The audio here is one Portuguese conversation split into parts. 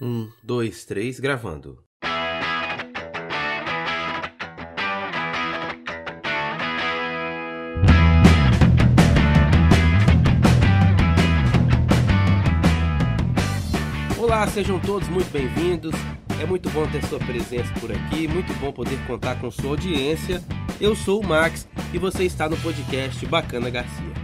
Um, dois, três, gravando. Olá, sejam todos muito bem-vindos. É muito bom ter sua presença por aqui, muito bom poder contar com sua audiência. Eu sou o Max e você está no podcast Bacana Garcia.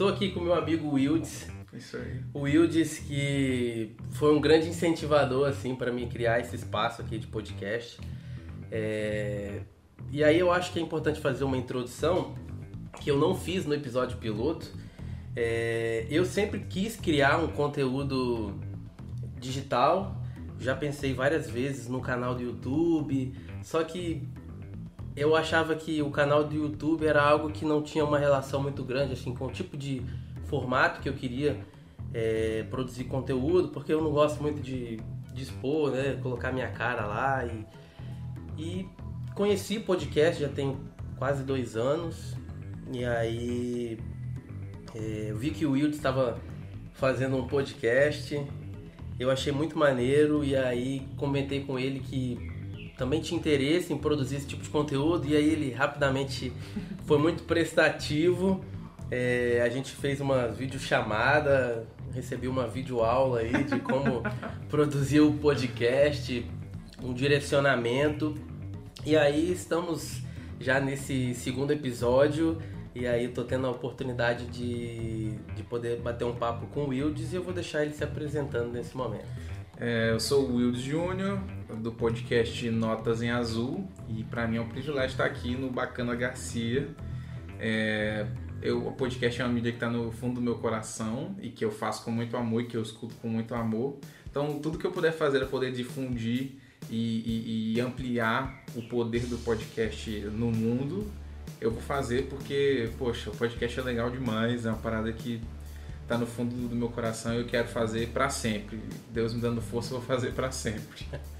Estou aqui com meu amigo Wildes. Isso aí. O Wildes que foi um grande incentivador assim para mim criar esse espaço aqui de podcast. É... E aí eu acho que é importante fazer uma introdução que eu não fiz no episódio piloto. É... Eu sempre quis criar um conteúdo digital. Já pensei várias vezes no canal do YouTube, só que eu achava que o canal do YouTube era algo que não tinha uma relação muito grande assim com o tipo de formato que eu queria é, produzir conteúdo, porque eu não gosto muito de, de expor, né, colocar minha cara lá e, e conheci o podcast já tem quase dois anos e aí é, eu vi que o Wilde estava fazendo um podcast, eu achei muito maneiro e aí comentei com ele que também tinha interesse em produzir esse tipo de conteúdo e aí ele rapidamente foi muito prestativo. É, a gente fez uma videochamada, recebi uma videoaula aí de como produzir o podcast, um direcionamento. E aí estamos já nesse segundo episódio e aí tô tendo a oportunidade de, de poder bater um papo com o Wildes e eu vou deixar ele se apresentando nesse momento. É, eu sou o Wildes Júnior, do podcast Notas em Azul, e para mim é um privilégio estar aqui no Bacana Garcia. É, eu, o podcast é uma mídia que está no fundo do meu coração e que eu faço com muito amor e que eu escuto com muito amor. Então, tudo que eu puder fazer é poder difundir e, e, e ampliar o poder do podcast no mundo, eu vou fazer porque, poxa, o podcast é legal demais, é uma parada que tá no fundo do meu coração e eu quero fazer para sempre. Deus me dando força, eu vou fazer para sempre.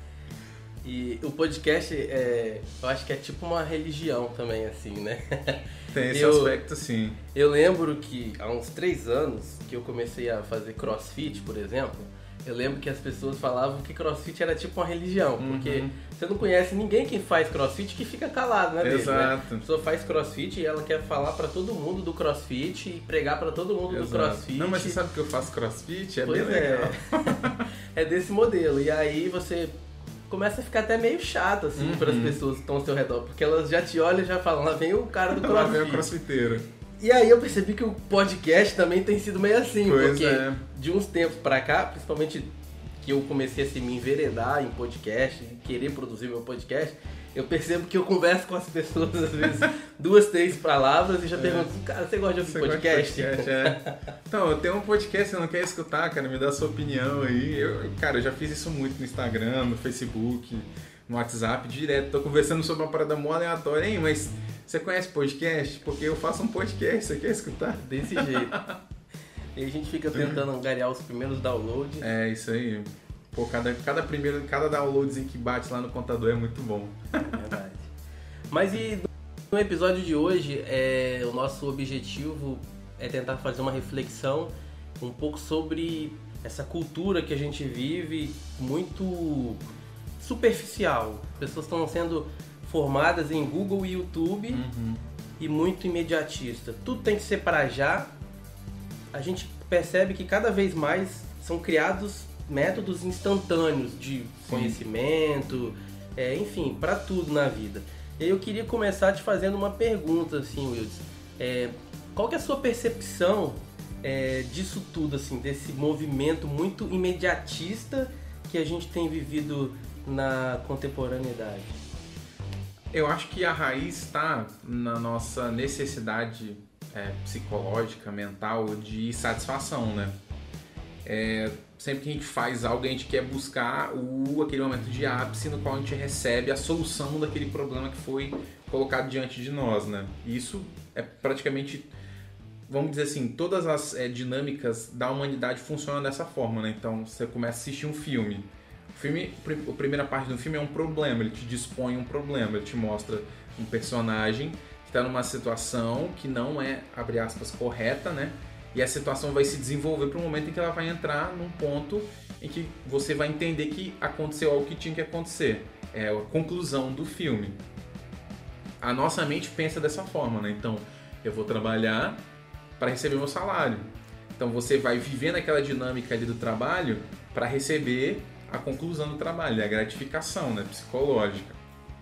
E o podcast, é, eu acho que é tipo uma religião também, assim, né? Tem esse eu, aspecto, sim. Eu lembro que há uns três anos que eu comecei a fazer crossfit, por exemplo, eu lembro que as pessoas falavam que crossfit era tipo uma religião, uhum. porque você não conhece ninguém que faz crossfit que fica calado, né? Exato. Dele, né? A pessoa faz crossfit e ela quer falar para todo mundo do crossfit e pregar para todo mundo Exato. do crossfit. Não, mas você sabe que eu faço crossfit? É pois bem é. legal. é desse modelo. E aí você começa a ficar até meio chato, assim, uhum. para as pessoas que estão ao seu redor, porque elas já te olham e já falam, lá vem o cara do crossfit. lá vem o crossfiteiro. E aí eu percebi que o podcast também tem sido meio assim, pois porque é. de uns tempos para cá, principalmente que eu comecei a assim, me enveredar em podcast, querer produzir meu podcast, eu percebo que eu converso com as pessoas, às vezes, duas, três palavras e já é. pergunto, cara, você gosta de ouvir podcast? De podcast é. Então, eu tenho um podcast, você não quer escutar, cara, me dá a sua opinião aí. Eu, cara, eu já fiz isso muito no Instagram, no Facebook, no WhatsApp, direto. Tô conversando sobre uma parada mó aleatória, hein, mas você conhece podcast? Porque eu faço um podcast, você quer escutar? Desse jeito. E a gente fica tentando angariar os primeiros downloads. É, isso aí. Pô, cada, cada primeiro, cada downloadzinho que bate lá no contador é muito bom. É verdade. Mas e no episódio de hoje, é, o nosso objetivo é tentar fazer uma reflexão um pouco sobre essa cultura que a gente vive muito superficial. As pessoas estão sendo formadas em Google e YouTube uhum. e muito imediatista. Tudo tem que ser para já. A gente percebe que cada vez mais são criados métodos instantâneos de conhecimento, é, enfim, para tudo na vida. Eu queria começar te fazendo uma pergunta, assim, Wildes. É, qual que é a sua percepção é, disso tudo, assim, desse movimento muito imediatista que a gente tem vivido na contemporaneidade? Eu acho que a raiz está na nossa necessidade é, psicológica, mental de satisfação, né? É, sempre que a gente faz algo, a gente quer buscar o, aquele momento de ápice no qual a gente recebe a solução daquele problema que foi colocado diante de nós, né? Isso é praticamente, vamos dizer assim, todas as é, dinâmicas da humanidade funcionam dessa forma, né? Então você começa a assistir um filme. O filme, a primeira parte do filme é um problema, ele te dispõe um problema, ele te mostra um personagem que está numa situação que não é, abre aspas, correta, né? E a situação vai se desenvolver para o momento em que ela vai entrar num ponto em que você vai entender que aconteceu algo que tinha que acontecer. É a conclusão do filme. A nossa mente pensa dessa forma, né? Então, eu vou trabalhar para receber meu salário. Então, você vai vivendo aquela dinâmica ali do trabalho para receber a conclusão do trabalho, a gratificação né, psicológica.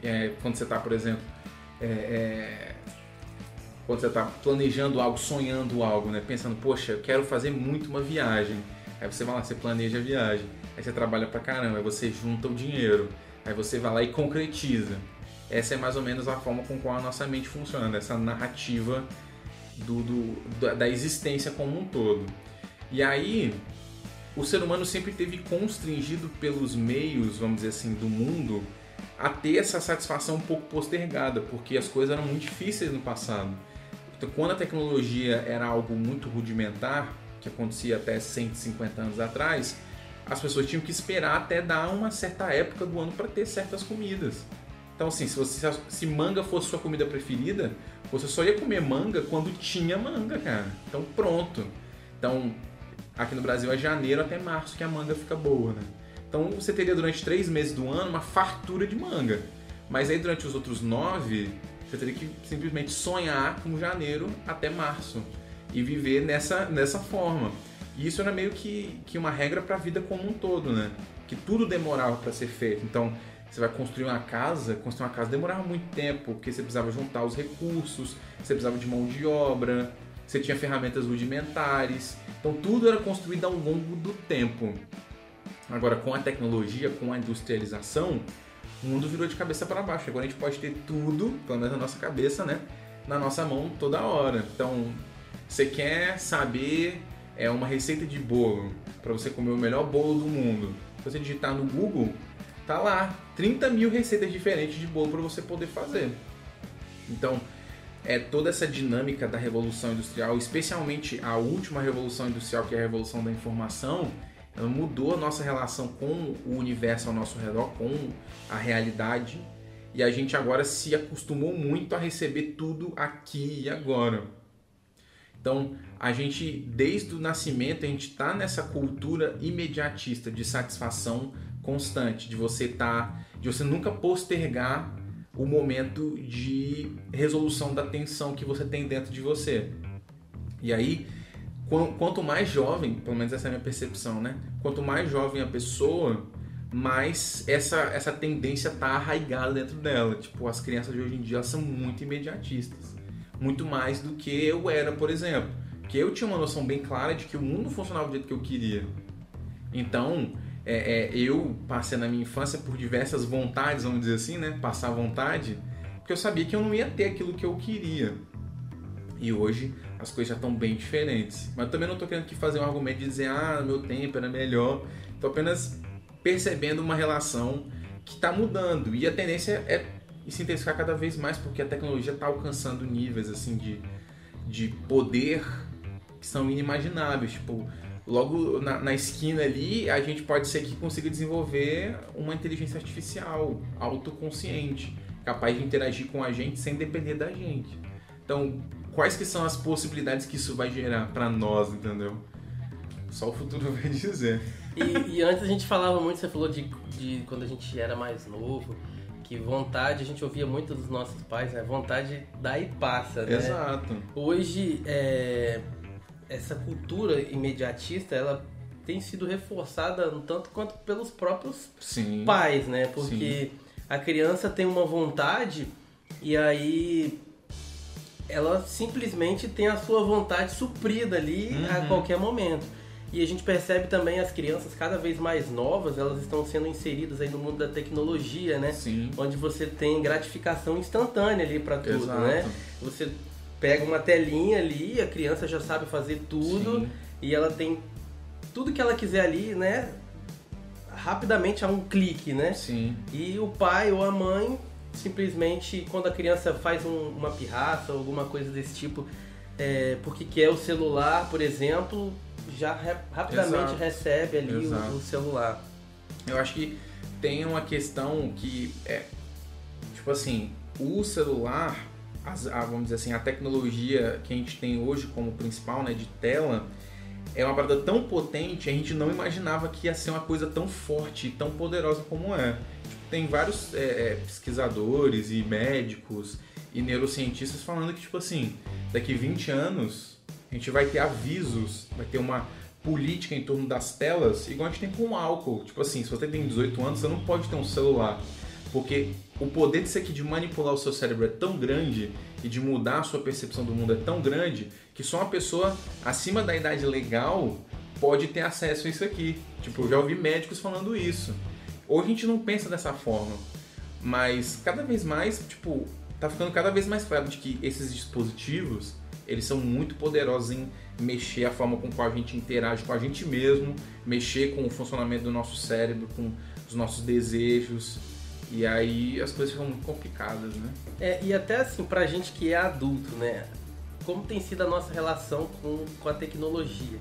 É, quando você está, por exemplo, é, é, quando você está planejando algo, sonhando algo, né, pensando, poxa, eu quero fazer muito uma viagem. Aí você vai lá, você planeja a viagem, aí você trabalha pra caramba, aí você junta o dinheiro, aí você vai lá e concretiza. Essa é mais ou menos a forma com qual a nossa mente funciona, essa narrativa do, do, da existência como um todo. E aí, o ser humano sempre teve constringido pelos meios, vamos dizer assim, do mundo a ter essa satisfação um pouco postergada, porque as coisas eram muito difíceis no passado. Então, quando a tecnologia era algo muito rudimentar, que acontecia até 150 anos atrás, as pessoas tinham que esperar até dar uma certa época do ano para ter certas comidas. Então, assim, se, você, se manga fosse sua comida preferida, você só ia comer manga quando tinha manga, cara. Então, pronto. Então, Aqui no Brasil é janeiro até março que a manga fica boa, né? Então você teria durante três meses do ano uma fartura de manga. Mas aí durante os outros nove, você teria que simplesmente sonhar com janeiro até março e viver nessa, nessa forma. E isso era meio que, que uma regra para a vida como um todo, né? Que tudo demorava para ser feito. Então, você vai construir uma casa, construir uma casa demorava muito tempo, porque você precisava juntar os recursos, você precisava de mão de obra, você tinha ferramentas rudimentares. Então tudo era construído ao longo do tempo. Agora, com a tecnologia, com a industrialização, o mundo virou de cabeça para baixo. Agora a gente pode ter tudo, pelo menos na nossa cabeça, né? Na nossa mão toda hora. Então, você quer saber é uma receita de bolo para você comer o melhor bolo do mundo. Se você digitar no Google, tá lá 30 mil receitas diferentes de bolo para você poder fazer. Então, é toda essa dinâmica da revolução industrial, especialmente a última revolução industrial, que é a revolução da informação, mudou a nossa relação com o universo ao nosso redor, com a realidade, e a gente agora se acostumou muito a receber tudo aqui e agora. Então, a gente, desde o nascimento, a gente está nessa cultura imediatista de satisfação constante, de você tá, de você nunca postergar o momento de resolução da tensão que você tem dentro de você. E aí, quanto mais jovem, pelo menos essa é a minha percepção, né? Quanto mais jovem a pessoa, mais essa, essa tendência tá arraigada dentro dela. Tipo, as crianças de hoje em dia são muito imediatistas. Muito mais do que eu era, por exemplo. Porque eu tinha uma noção bem clara de que o mundo funcionava do jeito que eu queria. Então, é, é, eu passei na minha infância por diversas vontades, vamos dizer assim, né? Passar vontade, porque eu sabia que eu não ia ter aquilo que eu queria. E hoje as coisas já estão bem diferentes. Mas também não estou querendo fazer um argumento de dizer, ah, meu tempo era melhor. Estou apenas percebendo uma relação que está mudando. E a tendência é se intensificar cada vez mais, porque a tecnologia está alcançando níveis assim de, de poder que são inimagináveis. Tipo, logo na, na, esquina ali, a gente pode ser que consiga desenvolver uma inteligência artificial autoconsciente, capaz de interagir com a gente sem depender da gente. Então, quais que são as possibilidades que isso vai gerar para nós, entendeu? Só o futuro vai dizer. E, e, antes a gente falava muito, você falou de, de quando a gente era mais novo, que vontade, a gente ouvia muito dos nossos pais, né? Vontade dá e passa, né? Exato. Hoje, é, essa cultura imediatista, ela tem sido reforçada tanto quanto pelos próprios Sim. pais, né? Porque Sim. a criança tem uma vontade e aí ela simplesmente tem a sua vontade suprida ali uhum. a qualquer momento. E a gente percebe também as crianças cada vez mais novas, elas estão sendo inseridas aí no mundo da tecnologia, né? Sim. Onde você tem gratificação instantânea ali para tudo, Exato. né? Você pega uma telinha ali, a criança já sabe fazer tudo Sim. e ela tem tudo que ela quiser ali, né? Rapidamente a um clique, né? Sim. E o pai ou a mãe simplesmente quando a criança faz um, uma pirraça ou alguma coisa desse tipo, é, porque quer o celular, por exemplo, já re, rapidamente Exato. recebe ali o, o, celular. Eu acho que tem uma questão que é tipo assim, o celular as, a, vamos dizer assim, a tecnologia que a gente tem hoje como principal, né, de tela, é uma parada tão potente, a gente não imaginava que ia ser uma coisa tão forte e tão poderosa como é. Tem vários é, é pesquisadores e médicos e neurocientistas falando que, tipo assim, daqui 20 anos a gente vai ter avisos, vai ter uma política em torno das telas, igual a gente tem com o álcool. Tipo assim, se você tem 18 anos, você não pode ter um celular. Porque o poder de ser aqui de manipular o seu cérebro é tão grande e de mudar a sua percepção do mundo é tão grande que só uma pessoa acima da idade legal pode ter acesso a isso aqui. Tipo, eu já ouvi médicos falando isso. Hoje a gente não pensa dessa forma, mas cada vez mais, tipo, tá ficando cada vez mais claro de que esses dispositivos, eles são muito poderosos em mexer a forma com qual a gente interage com a gente mesmo, mexer com o funcionamento do nosso cérebro, com os nossos desejos. E aí as coisas ficam muito complicadas, né? É, e até assim, pra gente que é adulto, né? Como tem sido a nossa relação com, com a tecnologia?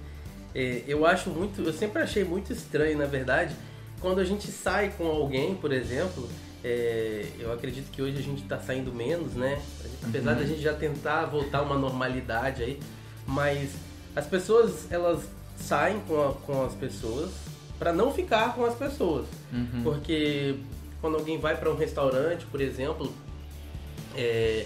É, eu acho muito, eu sempre achei muito estranho, na verdade, quando a gente sai com alguém, por exemplo, é, eu acredito que hoje a gente está saindo menos, né? Apesar uhum. da gente já tentar voltar uma normalidade aí, mas as pessoas elas saem com, a, com as pessoas para não ficar com as pessoas, uhum. porque quando alguém vai para um restaurante, por exemplo, é,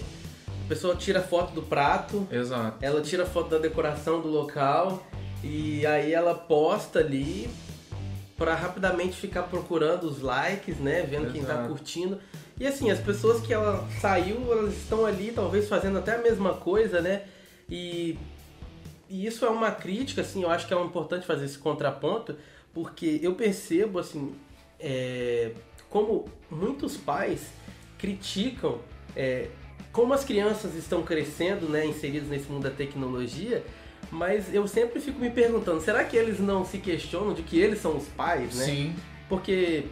a pessoa tira foto do prato, Exato. ela tira foto da decoração do local e aí ela posta ali para rapidamente ficar procurando os likes, né, vendo Exato. quem tá curtindo. E assim, as pessoas que ela saiu, elas estão ali talvez fazendo até a mesma coisa, né? E, e isso é uma crítica, assim, eu acho que é importante fazer esse contraponto, porque eu percebo, assim, é, como muitos pais criticam é, como as crianças estão crescendo, né, inseridos nesse mundo da tecnologia, mas eu sempre fico me perguntando, será que eles não se questionam de que eles são os pais, né? Sim. Porque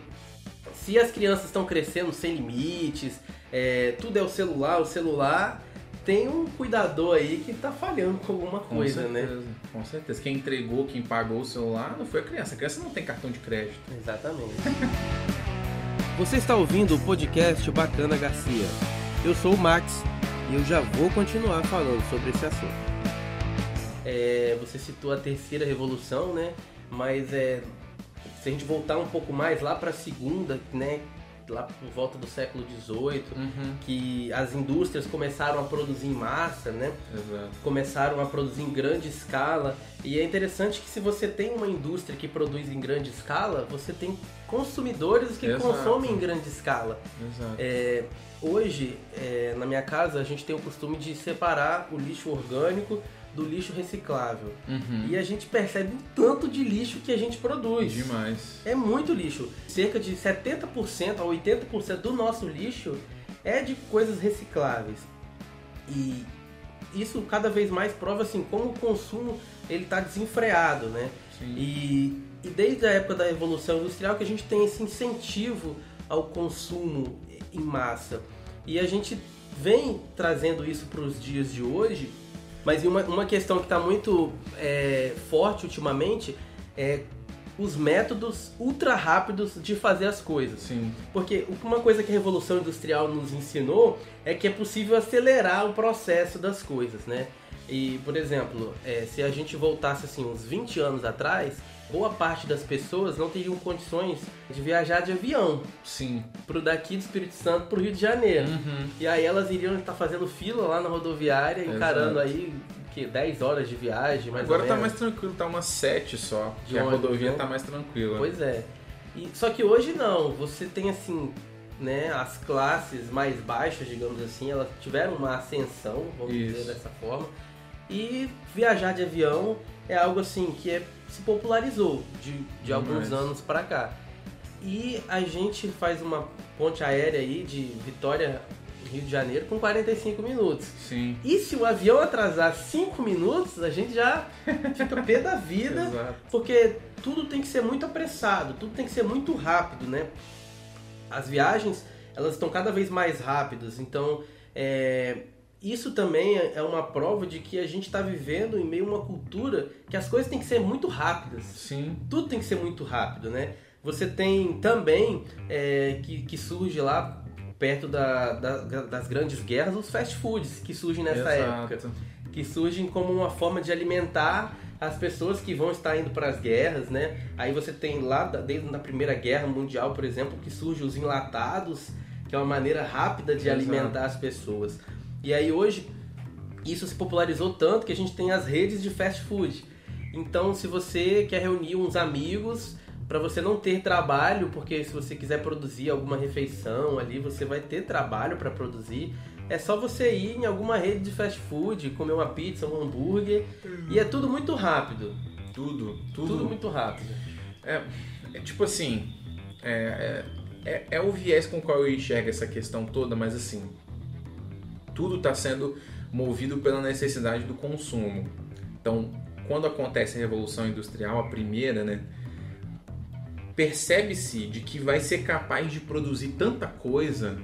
se as crianças estão crescendo sem limites, é, tudo é o celular, o celular tem um cuidador aí que tá falhando com alguma coisa, com né? certeza, né? Com certeza. Quem entregou, quem pagou o celular não foi a criança. A criança não tem cartão de crédito. Exatamente. Você está ouvindo o podcast Bacana Garcia. Eu sou o Max e eu já vou continuar falando sobre esse assunto. É, você citou a terceira revolução, né? Mas é, se a gente voltar um pouco mais lá para a segunda, né? Lá por volta do século XVIII, uhum. que as indústrias começaram a produzir em massa, né? Exato. Começaram a produzir em grande escala. E é interessante que se você tem uma indústria que produz em grande escala, você tem consumidores que Exato. consomem em grande escala. É, hoje, é, na minha casa, a gente tem o costume de separar o lixo orgânico do lixo reciclável. Uhum. E a gente percebe o tanto de lixo que a gente produz. Demais. É muito lixo. Cerca de 70% a 80% do nosso lixo é de coisas recicláveis. E isso cada vez mais prova assim como o consumo ele está desenfreado, né? Sim. E, e desde a época da Revolução Industrial que a gente tem esse incentivo ao consumo em massa. E a gente vem trazendo isso para os dias de hoje mas uma, uma questão que está muito é, forte ultimamente é os métodos ultra rápidos de fazer as coisas. Sim. Porque uma coisa que a Revolução Industrial nos ensinou é que é possível acelerar o processo das coisas, né? E, por exemplo, é, se a gente voltasse assim uns 20 anos atrás, boa parte das pessoas não teriam condições de viajar de avião. Sim. Pro daqui do Espírito Santo pro Rio de Janeiro. Uhum. E aí elas iriam estar fazendo fila lá na rodoviária, encarando Exato. aí que 10 horas de viagem, mais Agora tá mais tranquilo, tá umas 7 só. De que a rodovia né? tá mais tranquila. Pois é. E, só que hoje não, você tem assim, né, as classes mais baixas, digamos assim, elas tiveram uma ascensão, vamos Isso. dizer dessa forma. E viajar de avião é algo assim que é se popularizou de, de alguns anos para cá. E a gente faz uma ponte aérea aí de Vitória, Rio de Janeiro, com 45 minutos. Sim. E se o avião atrasar 5 minutos, a gente já fica pé da vida, porque tudo tem que ser muito apressado, tudo tem que ser muito rápido, né? As viagens, elas estão cada vez mais rápidas, então é, isso também é, é uma prova de que a gente está vivendo em meio a uma cultura que as coisas têm que ser muito rápidas. Sim. Tudo tem que ser muito rápido, né? Você tem também é, que, que surge lá perto da, da, das grandes guerras, os fast foods que surgem nessa Exato. época. Que surgem como uma forma de alimentar as pessoas que vão estar indo para as guerras, né? Aí você tem lá, desde a Primeira Guerra Mundial, por exemplo, que surgem os enlatados, que é uma maneira rápida de Exato. alimentar as pessoas. E aí hoje, isso se popularizou tanto que a gente tem as redes de fast food. Então, se você quer reunir uns amigos para você não ter trabalho, porque se você quiser produzir alguma refeição ali, você vai ter trabalho para produzir. É só você ir em alguma rede de fast food, comer uma pizza, um hambúrguer, e é tudo muito rápido. Tudo, Tudo, tudo, muito rápido. É, é tipo assim, é, é, é- é o viés com o qual eu enxergo essa questão toda, mas assim, tudo está sendo movido pela necessidade do consumo. Então, quando acontece a Revolução Industrial, a primeira, né, percebe-se de que vai ser capaz de produzir tanta coisa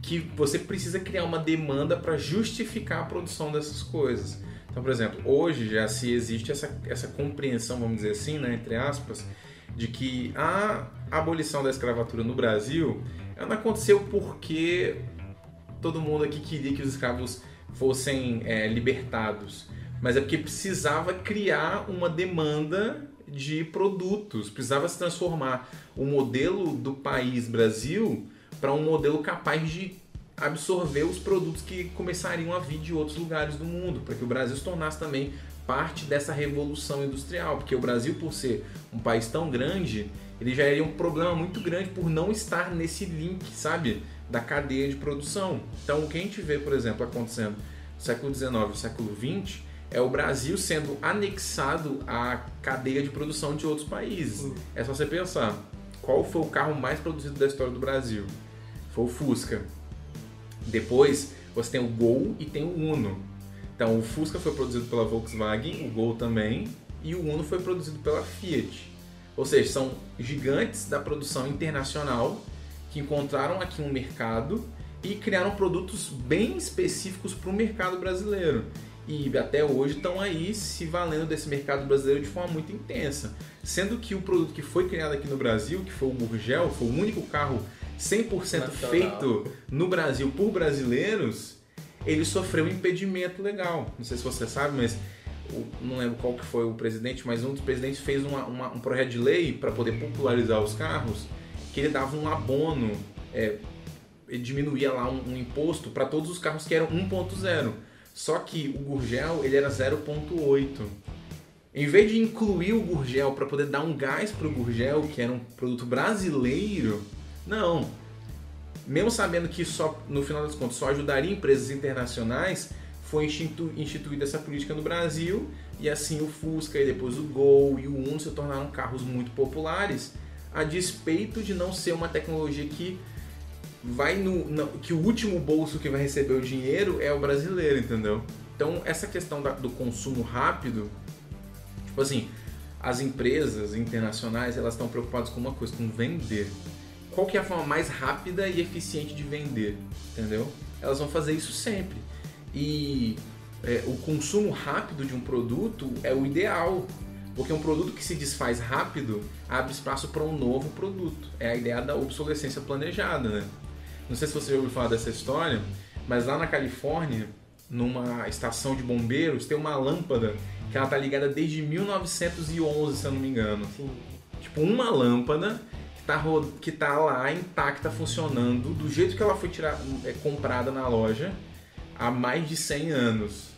que você precisa criar uma demanda para justificar a produção dessas coisas. Então, por exemplo, hoje já se existe essa, essa compreensão, vamos dizer assim, né, entre aspas, de que a abolição da escravatura no Brasil ela aconteceu porque todo mundo aqui queria que os escravos fossem é, libertados, mas é porque precisava criar uma demanda de produtos, precisava se transformar o modelo do país Brasil para um modelo capaz de absorver os produtos que começariam a vir de outros lugares do mundo, para que o Brasil se tornasse também parte dessa revolução industrial, porque o Brasil, por ser um país tão grande, ele já era um problema muito grande por não estar nesse link, sabe, da cadeia de produção. Então, o que a gente vê, por exemplo, acontecendo no século XIX e século XX é o Brasil sendo anexado à cadeia de produção de outros países. Uhum. É só você pensar, qual foi o carro mais produzido da história do Brasil? Foi o Fusca. Depois você tem o Gol e tem o Uno. Então o Fusca foi produzido pela Volkswagen, o Gol também, e o Uno foi produzido pela Fiat. Ou seja, são gigantes da produção internacional que encontraram aqui um mercado e criaram produtos bem específicos para o mercado brasileiro. E até hoje estão aí se valendo desse mercado brasileiro de forma muito intensa. Sendo que o produto que foi criado aqui no Brasil, que foi o Gurgel, foi o único carro 100% Nacional. feito no Brasil por brasileiros, ele sofreu um impedimento legal. Não sei se você sabe, mas não lembro qual que foi o presidente, mas um dos presidentes fez uma- uma- um projeto de lei para poder popularizar os carros, que ele dava um abono, é, ele diminuía lá um, um imposto para todos os carros que eram 1.0. Só que o Gurgel ele era 0.8. Em vez de incluir o Gurgel para poder dar um gás para o Gurgel, que era um produto brasileiro, não. Mesmo sabendo que só no final das contas só ajudaria empresas internacionais, foi institu- instituída essa política no Brasil e assim o Fusca e depois o Gol e o Uno se tornaram carros muito populares, a despeito de não ser uma tecnologia que vai no, no- que o último bolso que vai receber o dinheiro é o brasileiro, entendeu? Então essa questão da- do consumo rápido, tipo assim, as empresas internacionais elas estão preocupadas com uma coisa, com vender. Qual que é a forma mais rápida e eficiente de vender, entendeu? Elas vão fazer isso sempre. E é, o consumo rápido de um produto é o ideal, porque um produto que se desfaz rápido abre espaço para um novo produto. É a ideia da obsolescência planejada, né? Não sei se você já ouviu falar dessa história, mas lá na Califórnia, numa estação de bombeiros, tem uma lâmpada que ela tá ligada desde 1911, se eu não me engano. Sim. Tipo, uma lâmpada que tá, que tá lá intacta, funcionando, do jeito que ela foi é, comprada na loja há mais de 100 anos.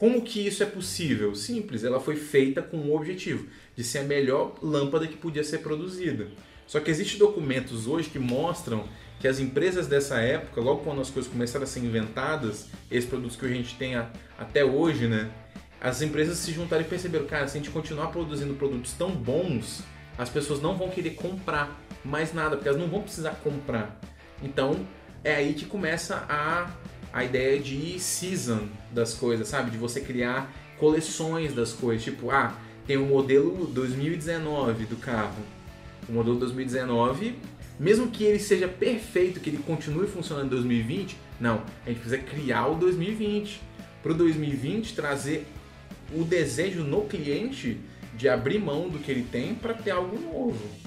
Como que isso é possível? Simples, ela foi feita com o objetivo de ser a melhor lâmpada que podia ser produzida. Só que existem documentos hoje que mostram que as empresas dessa época, logo quando as coisas começaram a ser inventadas, esses produtos que a gente tem a- até hoje, né? As empresas se juntaram e perceberam, cara, se a gente continuar produzindo produtos tão bons, as pessoas não vão querer comprar mais nada, porque elas não vão precisar comprar. Então, é aí que começa a, a ideia de season das coisas, sabe? De você criar coleções das coisas. Tipo, ah, tem o modelo 2019 do carro. O modelo 2019, mesmo que ele seja perfeito, que ele continue funcionando em 2020, não, a gente precisa criar o 2020. Para o 2020 trazer o desejo no cliente de abrir mão do que ele tem para ter algo novo.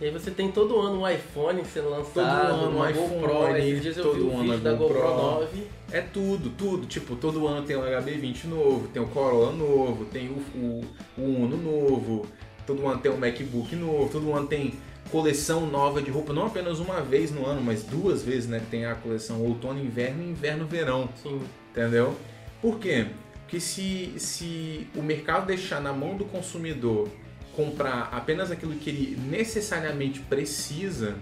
E aí você tem todo ano um iPhone sendo lançado, Todo ano um uma iPhone, GoPro, esses dias eu todo vi ano vídeo da GoPro GoPro. 9. É tudo, tudo. Tipo, todo ano tem o HB20 novo, tem o Corolla novo, tem o, o, o Uno novo, todo ano tem o MacBook novo, todo ano tem coleção nova de roupa, não apenas uma vez no ano, mas duas vezes, né? Tem a coleção outono, inverno e inverno, verão. Sim. Entendeu? Por quê? Porque se, se o mercado deixar na mão do consumidor comprar apenas aquilo que ele necessariamente precisa,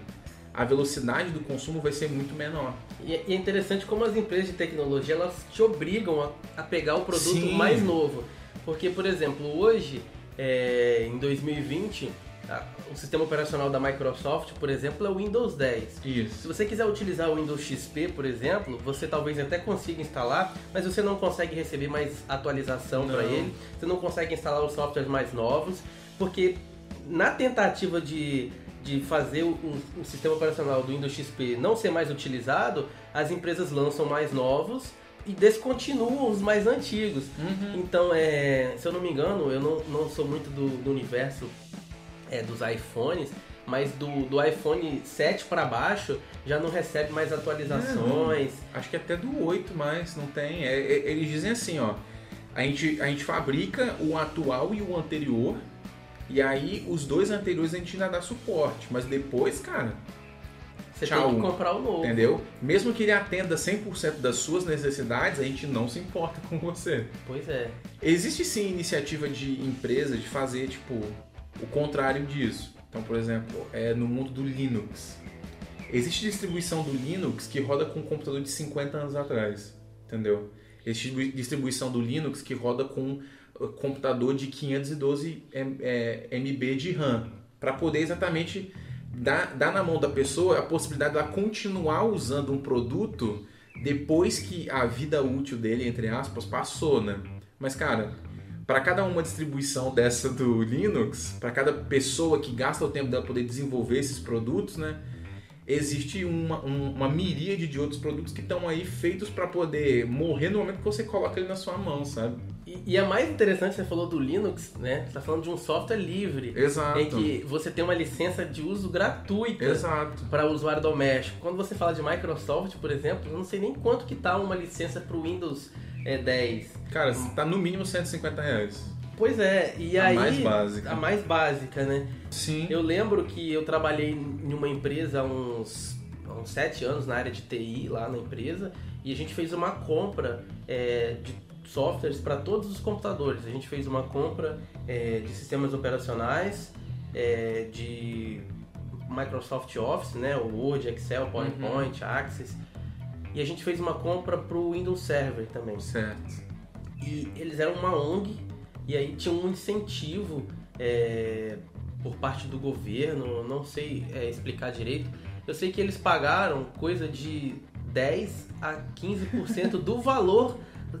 a velocidade do consumo vai ser muito menor. E é interessante como as empresas de tecnologia elas te obrigam a, pegar o produto Sim. mais novo. Porque, por exemplo, hoje, é, em 2020, a- o sistema operacional da Microsoft, por exemplo, é o Windows 10. Se Isso. você quiser utilizar o Windows XP, por exemplo, você talvez até consiga instalar, mas você não consegue receber mais atualização para ele, você não consegue instalar os softwares mais novos, porque na tentativa de, de fazer o, o- o sistema operacional do Windows XP não ser mais utilizado, as empresas lançam mais novos e descontinuam os mais antigos. Uhum. Então, é, se eu não me engano, eu não, não sou muito do, do universo é, dos iPhones, mas do, do iPhone 7 para baixo já não recebe mais atualizações. Acho que até do 8 mais, não tem. É, é- eles dizem assim, ó. A gente, a gente fabrica o atual e o anterior. E aí os dois anteriores a gente ainda dá suporte. Mas depois, cara, Você Tchau. tem que comprar o novo. entendeu? Mesmo que ele atenda 100% das suas necessidades, a gente não se importa com você. Pois é. Existe sim iniciativa de empresa de fazer, tipo, o contrário disso. Então, por exemplo, é no mundo do Linux. Existe distribuição do Linux que roda com um computador de 50 anos atrás, entendeu? Existe distribui- distribuição do Linux que roda com computador de 512 M- é, MB de RAM, para poder exatamente dar, dar na mão da pessoa a possibilidade dela continuar usando um produto depois que a vida útil dele, entre aspas, passou, né? Mas, cara, para cada uma distribuição dessa do Linux, para cada pessoa que gasta o tempo dela poder desenvolver esses produtos, né? Existe uma, um- uma miríade de outros produtos que estão aí feitos para poder morrer no momento que você coloca ele na sua mão, sabe? E, e a mais interessante, você falou do Linux, né? Você tá falando de um software livre. Exato. Em que você tem uma licença de uso gratuita. Exato. para o usuário doméstico. Quando você fala de Microsoft, por exemplo, eu não sei nem quanto que tá uma licença para o Windows é, 10. Cara, tá no mínimo 150 reais. Pois é, e A aí mais básica. a mais básica, né? Sim. Eu lembro que eu trabalhei em uma empresa há uns, há uns sete anos na área de TI lá na empresa e a gente fez uma compra é, de softwares para todos os computadores. A gente fez uma compra é, de sistemas operacionais, é, de Microsoft Office, né, o Word, Excel, PowerPoint, Access, e a gente fez uma compra para o Windows Server também. Certo. E eles eram uma ONG e aí tinha um incentivo é, por parte do governo, não sei é, explicar direito. Eu sei que eles pagaram coisa de 10 a 15% do valor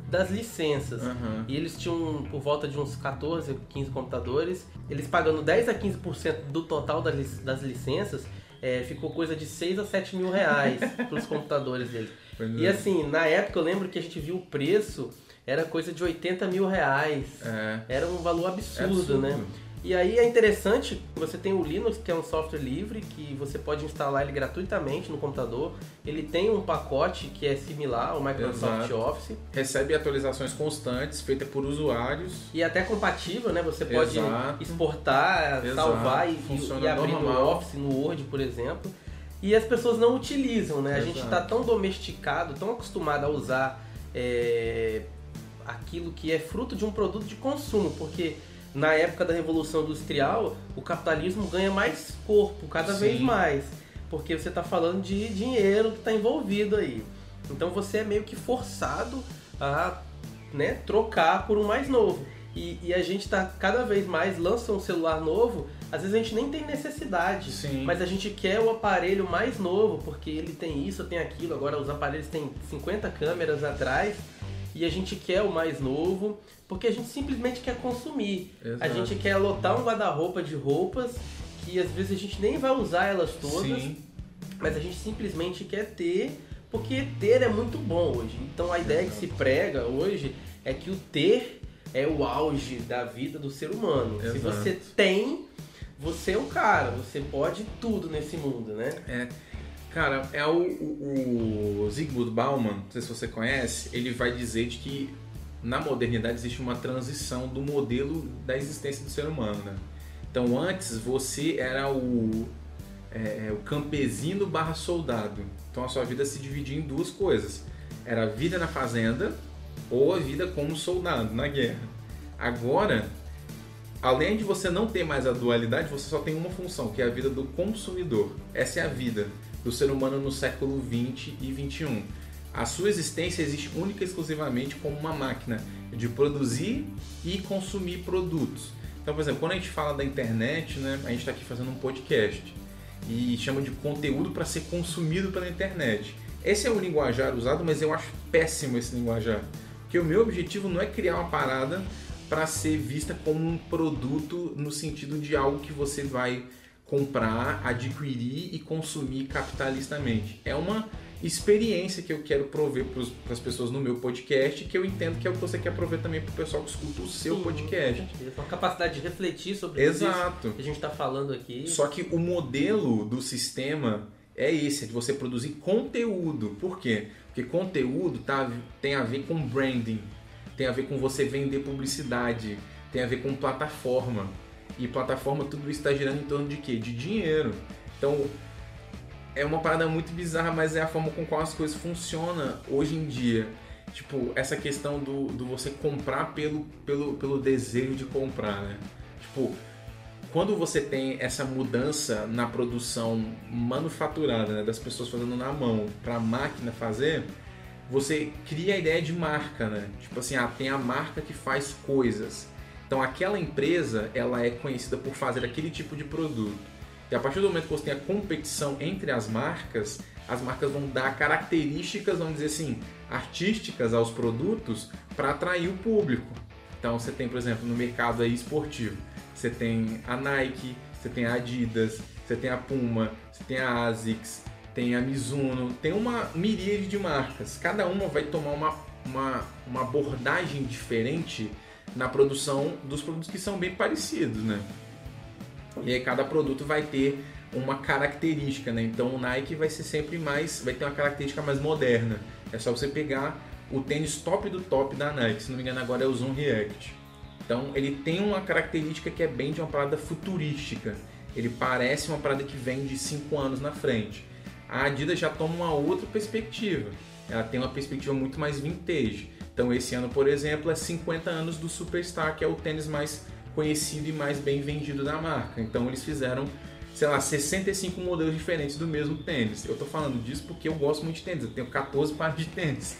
das licenças. Aham. E eles tinham por volta de uns 14, 15 computadores. Eles pagando 10 a 15% do total das, das licenças, é, ficou coisa de 6 a 7 mil reais para os computadores deles. E é. assim, na época eu lembro que a gente viu o preço, era coisa de 80 mil reais. É. Era um valor absurdo, absurdo. né? E aí é interessante, você tem o Linux, que é um software livre, que você pode instalar ele gratuitamente no computador. Ele tem um pacote que é similar ao Microsoft Exato. Office. Recebe atualizações constantes feitas por usuários. E até compatível, né? Você pode Exato. exportar, Exato. salvar e, e abrir no normal. Office, no Word, por exemplo. E as pessoas não utilizam, né? A gente está tão domesticado, tão acostumado a usar é, aquilo que é fruto de um produto de consumo, porque na época da Revolução Industrial, o capitalismo ganha mais corpo, cada Sim. vez mais. Porque você está falando de dinheiro que está envolvido aí. Então você é meio que forçado a né, trocar por um mais novo. E, e a gente tá cada vez mais lança um celular novo, às vezes a gente nem tem necessidade, Sim. mas a gente quer o aparelho mais novo, porque ele tem isso, tem aquilo, agora os aparelhos têm 50 câmeras atrás, e a gente quer o mais novo, porque a gente simplesmente quer consumir. A Exato. gente quer lotar um guarda-roupa de roupas que às vezes a gente nem vai usar elas todas, Sim. mas a gente simplesmente quer ter, porque ter é muito bom hoje. Então a ideia que se prega hoje é que o ter é o auge da vida do ser humano. Se Exato. você tem, você é o cara, você pode tudo nesse mundo, né? É. Cara, é o, o, o Zygmunt Bauman, não sei se você conhece, ele vai dizer de que na modernidade existe uma transição do modelo da existência do ser humano, né? Então antes você era o, é, o campesino barra soldado. Então a sua vida se dividia em duas coisas. Era a vida na fazenda ou a vida como soldado na guerra. Agora, além de você não ter mais a dualidade, você só tem uma função, que é a vida do consumidor. Essa é a vida do ser humano no século 20 e 21. A sua existência existe única e exclusivamente como uma máquina de produzir e consumir produtos. Então, por exemplo, quando a gente fala da internet, né, a gente está aqui fazendo um podcast e chama de conteúdo para ser consumido pela internet. Esse é o linguajar usado, mas eu acho péssimo esse linguajar. Porque o meu objetivo não é criar uma parada para ser vista como um produto no sentido de algo que você vai comprar, adquirir e consumir capitalistamente. É uma experiência que eu quero prover para as pessoas no meu podcast, que eu entendo que é o que você quer prover também para o pessoal que escuta o seu Sim, podcast. Uma capacidade de refletir sobre Exato. que a gente está falando aqui. Só que o modelo do sistema é esse, é de você produzir conteúdo. Por quê? Porque conteúdo tá, tem a ver com branding, tem a ver com você vender publicidade, tem a ver com plataforma. E plataforma, tudo isso está girando em torno de quê? De dinheiro. Então, é uma parada muito bizarra, mas é a forma com qual as coisas funcionam hoje em dia. Tipo, essa questão do, do você comprar pelo, pelo, pelo desejo de comprar, né? Tipo, quando você tem essa mudança na produção manufaturada, né, das pessoas fazendo na mão para a máquina fazer, você cria a ideia de marca, né? Tipo assim, ah, tem a marca que faz coisas. Então aquela empresa, ela é conhecida por fazer aquele tipo de produto. E a partir do momento que você tem a competição entre as marcas, as marcas vão dar características, vamos dizer assim, artísticas aos produtos para atrair o público. Então você tem, por exemplo, no mercado aí esportivo, você tem a Nike, você tem a Adidas, você tem a Puma, você tem a ASICS, tem a Mizuno, tem uma miríade de marcas. Cada uma vai tomar uma, uma, uma abordagem diferente na produção dos produtos que são bem parecidos, né? E aí cada produto vai ter uma característica, né? Então o Nike vai ser sempre mais, vai ter uma característica mais moderna. É só você pegar o tênis top do top da Nike, se não me engano agora é o Zoom React. Então ele tem uma característica que é bem de uma parada futurística. Ele parece uma parada que vem de 5 anos na frente. A Adidas já toma uma outra perspectiva. Ela tem uma perspectiva muito mais vintage. Então esse ano, por exemplo, é 50 anos do Superstar, que é o tênis mais conhecido e mais bem vendido da marca. Então eles fizeram, sei lá, 65 modelos diferentes do mesmo tênis. Eu tô falando disso porque eu gosto muito de tênis. Eu tenho 14 pares de tênis.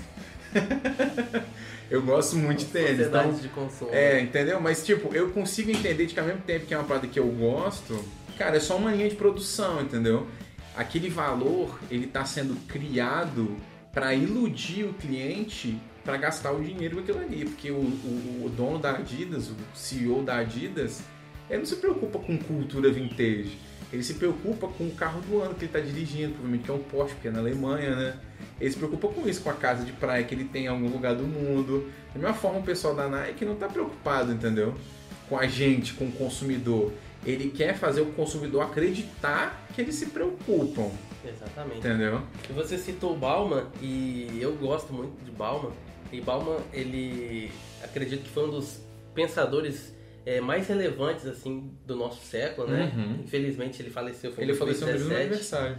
eu gosto muito de tênis. Então, de consumo. É, entendeu? Mas tipo, eu consigo entender de que ao mesmo tempo que é uma parada que eu gosto, cara, é só uma linha de produção, entendeu? Aquele valor, ele está sendo criado para iludir o cliente para gastar o dinheiro com aquilo ali, porque o, o, o, dono da Adidas, o CEO da Adidas, ele não se preocupa com cultura vintage. Ele se preocupa com o carro do ano que ele está dirigindo, provavelmente que é um Porsche, porque é na Alemanha, né? Ele se preocupa com isso, com a casa de praia que ele tem em algum lugar do mundo. Da mesma forma, o pessoal da Nike não está preocupado, entendeu? Com a gente, com o consumidor. Ele quer fazer o consumidor acreditar que eles se preocupam. Exatamente. Entendeu? E você citou o Bauman, e eu gosto muito de Bauman. E Bauman, ele acredito que foi um dos pensadores é, mais relevantes assim do nosso século, né? Uhum. Infelizmente ele faleceu. Foi ele faleceu no aniversário.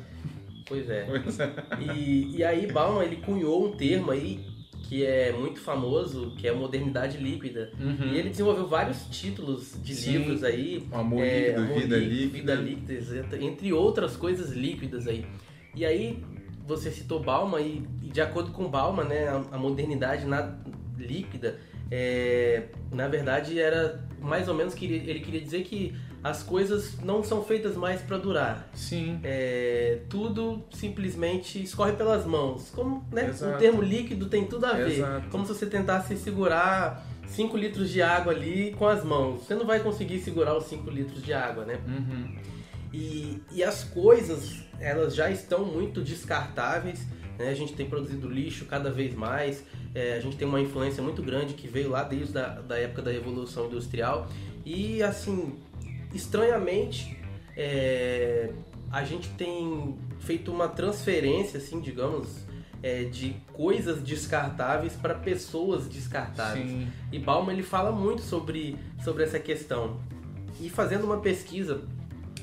Pois é. Pois é. E, e aí Bauman ele cunhou um termo aí que é muito famoso, que é modernidade líquida. Uhum. E ele desenvolveu vários títulos de Sim. livros aí. Amor é, líquido, amor vida líquida. Vida líquida, entre outras coisas líquidas aí. E aí você citou Bauman e, e de acordo com Bauman, né, a, a modernidade na, líquida, é, na verdade era mais ou menos que ele queria dizer que as coisas não são feitas mais para durar. Sim. É, tudo simplesmente escorre pelas mãos. Como né, o termo líquido tem tudo a ver. Exato. Como se você tentasse segurar 5 litros de água ali com as mãos. Você não vai conseguir segurar os 5 litros de água, né? Uhum. E, e as coisas, elas já estão muito descartáveis. Né? A gente tem produzido lixo cada vez mais. É, a gente tem uma influência muito grande que veio lá desde a da época da Revolução Industrial. E assim, estranhamente, é, a gente tem feito uma transferência, assim, digamos, é, de coisas descartáveis para pessoas descartáveis. Sim. E Bauman ele fala muito sobre, sobre essa questão. E fazendo uma pesquisa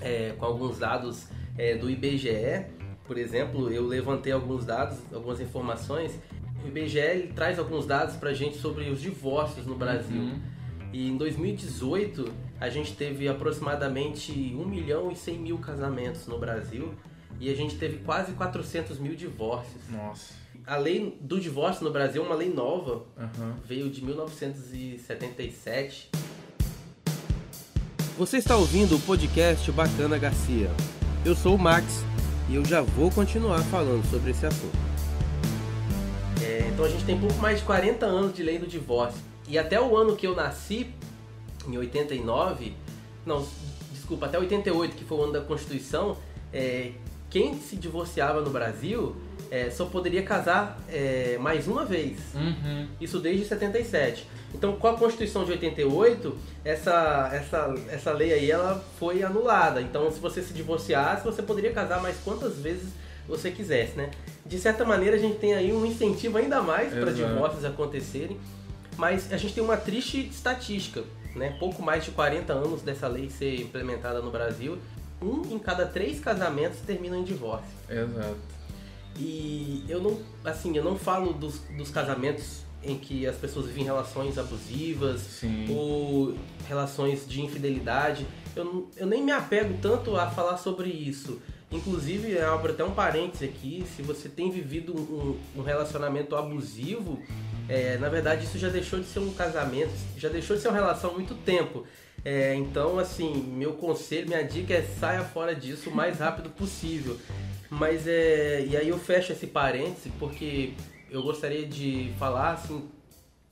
é, com alguns dados é, do IBGE, por exemplo, eu levantei alguns dados, algumas informações. O IBGE traz alguns dados para a gente sobre os divórcios no Brasil. Uhum. E em 2018 a gente teve aproximadamente 1 milhão e 100 mil casamentos no Brasil e a gente teve quase 400 mil divórcios. Nossa. A lei do divórcio no Brasil é uma lei nova, uhum. veio de 1977. Você está ouvindo o podcast Bacana Garcia. Eu sou o Max e eu já vou continuar falando sobre esse assunto. É, então a gente tem pouco mais de 40 anos de lei do divórcio. E até o ano que eu nasci, em 89, não, desculpa, até 88, que foi o ano da Constituição, é, quem se divorciava no Brasil é, só poderia casar é, mais uma vez. Uhum. Isso desde 77. Então, com a Constituição de 88, essa, essa, essa lei aí ela foi anulada. Então, se você se divorciasse, você poderia casar mais quantas vezes você quisesse, né? De certa maneira, a gente tem aí um incentivo ainda mais para divórcios acontecerem. Mas a gente tem uma triste estatística, né? Pouco mais de 40 anos dessa lei ser implementada no Brasil um em cada três casamentos terminam em divórcio. Exato. E eu não, assim, eu não falo dos, dos casamentos em que as pessoas vivem relações abusivas Sim. ou relações de infidelidade. Eu, eu nem me apego tanto a falar sobre isso. Inclusive, abro até um parênteses aqui, se você tem vivido um, um relacionamento abusivo, é, na verdade isso já deixou de ser um casamento, já deixou de ser uma relação há muito tempo. É, então, assim, meu conselho, minha dica é saia fora disso o mais rápido possível. Mas é. E aí eu fecho esse parêntese porque eu gostaria de falar assim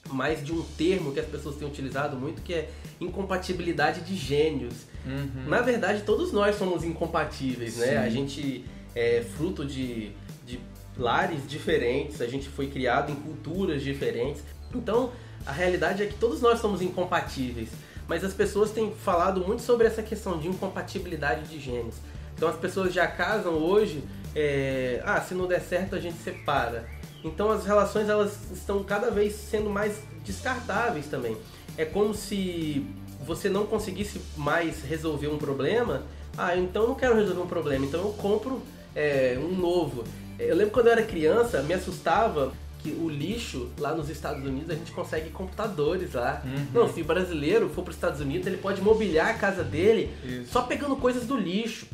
mais de um termo que as pessoas têm utilizado muito, que é incompatibilidade de gênios. Uhum. Na verdade, todos nós somos incompatíveis, né? Sim. né? A gente é fruto de, de lares diferentes, a gente foi criado em culturas diferentes. Então, a realidade é que todos nós somos incompatíveis mas as pessoas têm falado muito sobre essa questão de incompatibilidade de genes. Então as pessoas já casam hoje, é, ah, se não der certo a gente separa. Então as relações elas estão cada vez sendo mais descartáveis também. É como se você não conseguisse mais resolver um problema. Ah, então eu não quero resolver um problema, então eu compro é, um novo. Eu lembro quando eu era criança, me assustava que o lixo lá nos Estados Unidos a gente consegue computadores lá. Uhum. Não, se o brasileiro for para os Estados Unidos, ele pode mobiliar a casa dele Isso. só pegando coisas do lixo.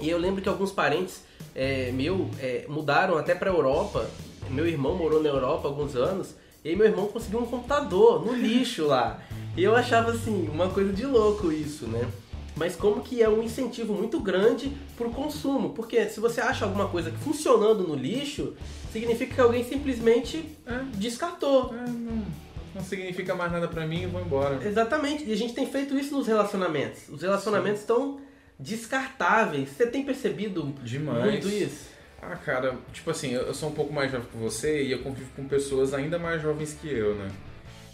E eu lembro que alguns parentes é, meu é, mudaram até para Europa. Meu irmão morou na Europa há alguns anos. E meu irmão conseguiu um computador no lixo lá. E eu achava assim, uma coisa de louco isso, né? mas como que é um incentivo muito grande para o consumo. Porque se você acha alguma coisa funcionando no lixo, significa que alguém simplesmente é. descartou. É, não, não, significa mais nada para mim e vou embora. Exatamente. E a gente tem feito isso nos relacionamentos. Os relacionamentos Sim. estão descartáveis. Você tem percebido Demais. muito isso? Ah, cara, tipo assim, eu sou um pouco mais jovem que você e eu convivo com pessoas ainda mais jovens que eu, né?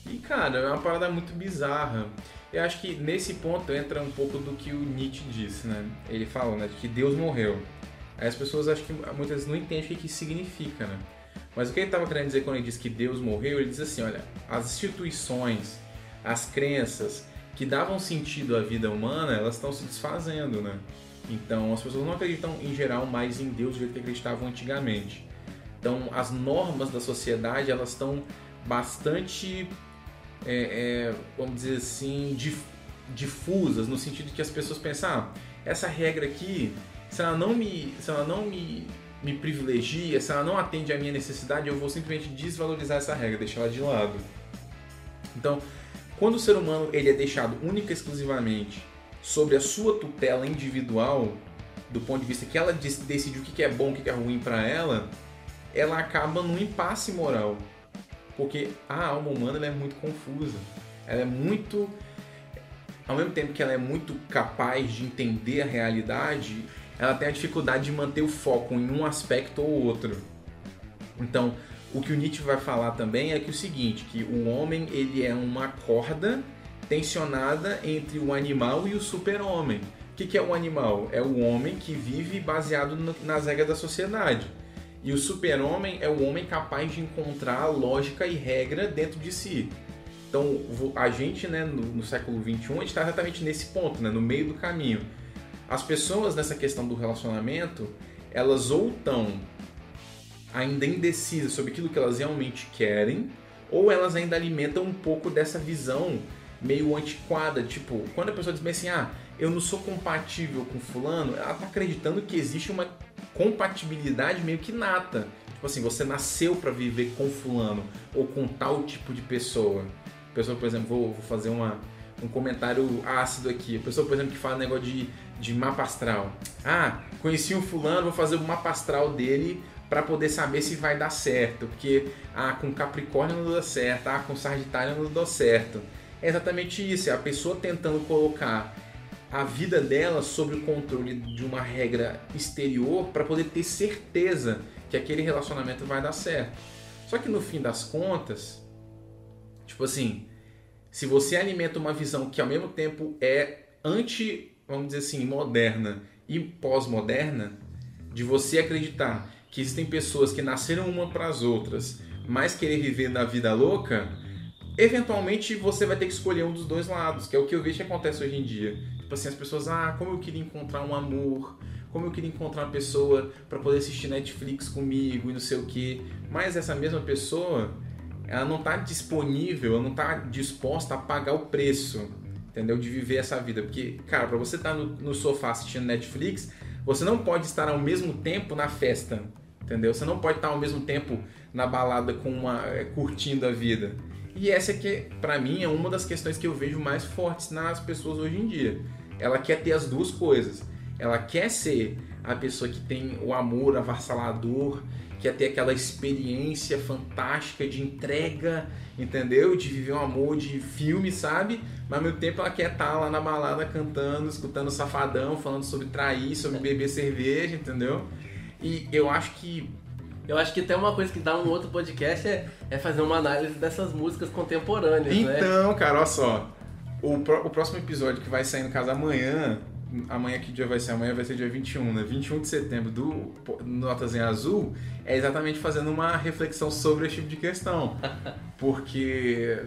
E, cara, é uma parada muito bizarra. Eu acho que nesse ponto entra um pouco do que o Nietzsche disse, né? Ele fala, né, de que Deus morreu. Aí as pessoas acho que muitas vezes não entendem o que isso significa, né? Mas o que ele estava querendo dizer quando ele diz que Deus morreu, ele diz assim, olha, as instituições, as crenças que davam sentido à vida humana, elas estão se desfazendo, né? Então as pessoas não acreditam em geral mais em Deus do jeito que acreditavam antigamente. Então as normas da sociedade elas estão bastante é, é, vamos dizer assim, dif, difusas, no sentido que as pessoas pensam, ah, essa regra aqui, se ela não me, se ela não me, me privilegia, se ela não atende à minha necessidade, eu vou simplesmente desvalorizar essa regra, deixar ela de lado. Então, quando o ser humano ele é deixado única e exclusivamente sobre a sua tutela individual, do ponto de vista que ela decide o que é bom, o que é ruim para ela, ela acaba num impasse moral porque a alma humana é muito confusa. Ela é muito. Ao mesmo tempo que ela é muito capaz de entender a realidade, ela tem a dificuldade de manter o foco em um aspecto ou outro. Então, o que o Nietzsche vai falar também é que o seguinte, que o homem ele é uma corda tensionada entre o animal e o super-homem. O que, que é o animal? É o homem que vive baseado no, nas regras da sociedade. E o super-homem é o homem capaz de encontrar lógica e regra dentro de si. Então, a gente, né, no, no século XXI, está exatamente nesse ponto, né, no meio do caminho. As pessoas nessa questão do relacionamento, elas ou estão ainda indecisas sobre aquilo que elas realmente querem, ou elas ainda alimentam um pouco dessa visão meio antiquada, tipo, quando a pessoa diz bem assim, ah, eu não sou compatível com fulano, ela tá acreditando que existe uma compatibilidade meio que nata. Tipo assim, você nasceu para viver com fulano ou com tal tipo de pessoa. Pessoa, por exemplo, vou, vou fazer uma, um comentário ácido aqui. Pessoa, por exemplo, que fala negócio de, de mapa astral. Ah, conheci um fulano, vou fazer o mapa astral dele para poder saber se vai dar certo. Porque ah, com Capricórnio não dá certo, ah, com Sagitário não dá certo. É exatamente isso, é a pessoa tentando colocar a vida dela sob o controle de uma regra exterior para poder ter certeza que aquele relacionamento vai dar certo. Só que no fim das contas, tipo assim, se você alimenta uma visão que ao mesmo tempo é anti, vamos dizer assim, moderna e pós-moderna, de você acreditar que existem pessoas que nasceram uma para as outras, mas querer viver na vida louca, eventualmente você vai ter que escolher um dos dois lados, que é o que eu vejo que acontece hoje em dia. Tipo assim, as pessoas, ah, como eu queria encontrar um amor, como eu queria encontrar uma pessoa para poder assistir Netflix comigo e não sei o que. Mas essa mesma pessoa, ela não está disponível, ela não está disposta a pagar o preço, entendeu? De viver essa vida. Porque, cara, para você estar tá no, no sofá assistindo Netflix, você não pode estar ao mesmo tempo na festa, entendeu? Você não pode estar ao mesmo tempo na balada com uma é, curtindo a vida. E essa que, para mim, é uma das questões que eu vejo mais fortes nas pessoas hoje em dia. Ela quer ter as duas coisas. Ela quer ser a pessoa que tem o amor avassalador, quer ter aquela experiência fantástica de entrega, entendeu? De viver um amor de filme, sabe? Mas ao mesmo tempo ela quer estar lá na balada cantando, escutando Safadão, falando sobre trair, sobre beber cerveja, entendeu? E eu acho que eu acho que tem uma coisa que dá um outro podcast é, é fazer uma análise dessas músicas contemporâneas, então, né? Então, cara, olha só. O, pro, o próximo episódio que vai sair no caso amanhã, amanhã que dia vai ser? Amanhã vai ser dia 21, né? 21 de setembro do Notas em Azul, é exatamente fazendo uma reflexão sobre esse tipo de questão. Porque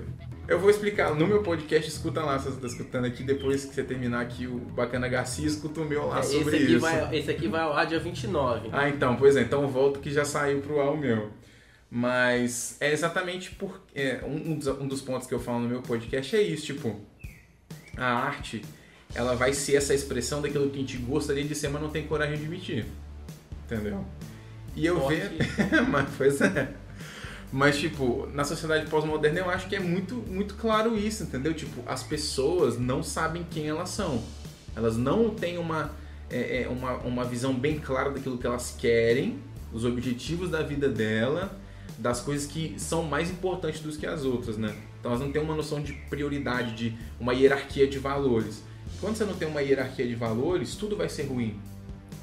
eu vou explicar no meu podcast, escuta lá, se você está escutando aqui, depois que você terminar aqui o Bacana Garcia, escuta o meu lá é, sobre esse isso. Vai, esse aqui vai ao ar dia 29. Ah, então, pois é, então volto que já saiu pro ar o meu. Mas é exatamente por é, um, um dos pontos que eu falo no meu podcast é isso, tipo, a arte ela vai ser essa expressão daquilo que a gente gostaria de ser, mas não tem coragem de admitir. Entendeu? E eu vejo. mas, pois é. Mas, tipo, na sociedade pós-moderna eu acho que é muito, muito claro isso, entendeu? Tipo, as pessoas não sabem quem elas são. Elas não têm uma, é, é, uma, uma visão bem clara daquilo que elas querem, os objetivos da vida dela, das coisas que são mais importantes do que as outras, né? Então elas não têm uma noção de prioridade, de uma hierarquia de valores. Quando você não tem uma hierarquia de valores, tudo vai ser ruim.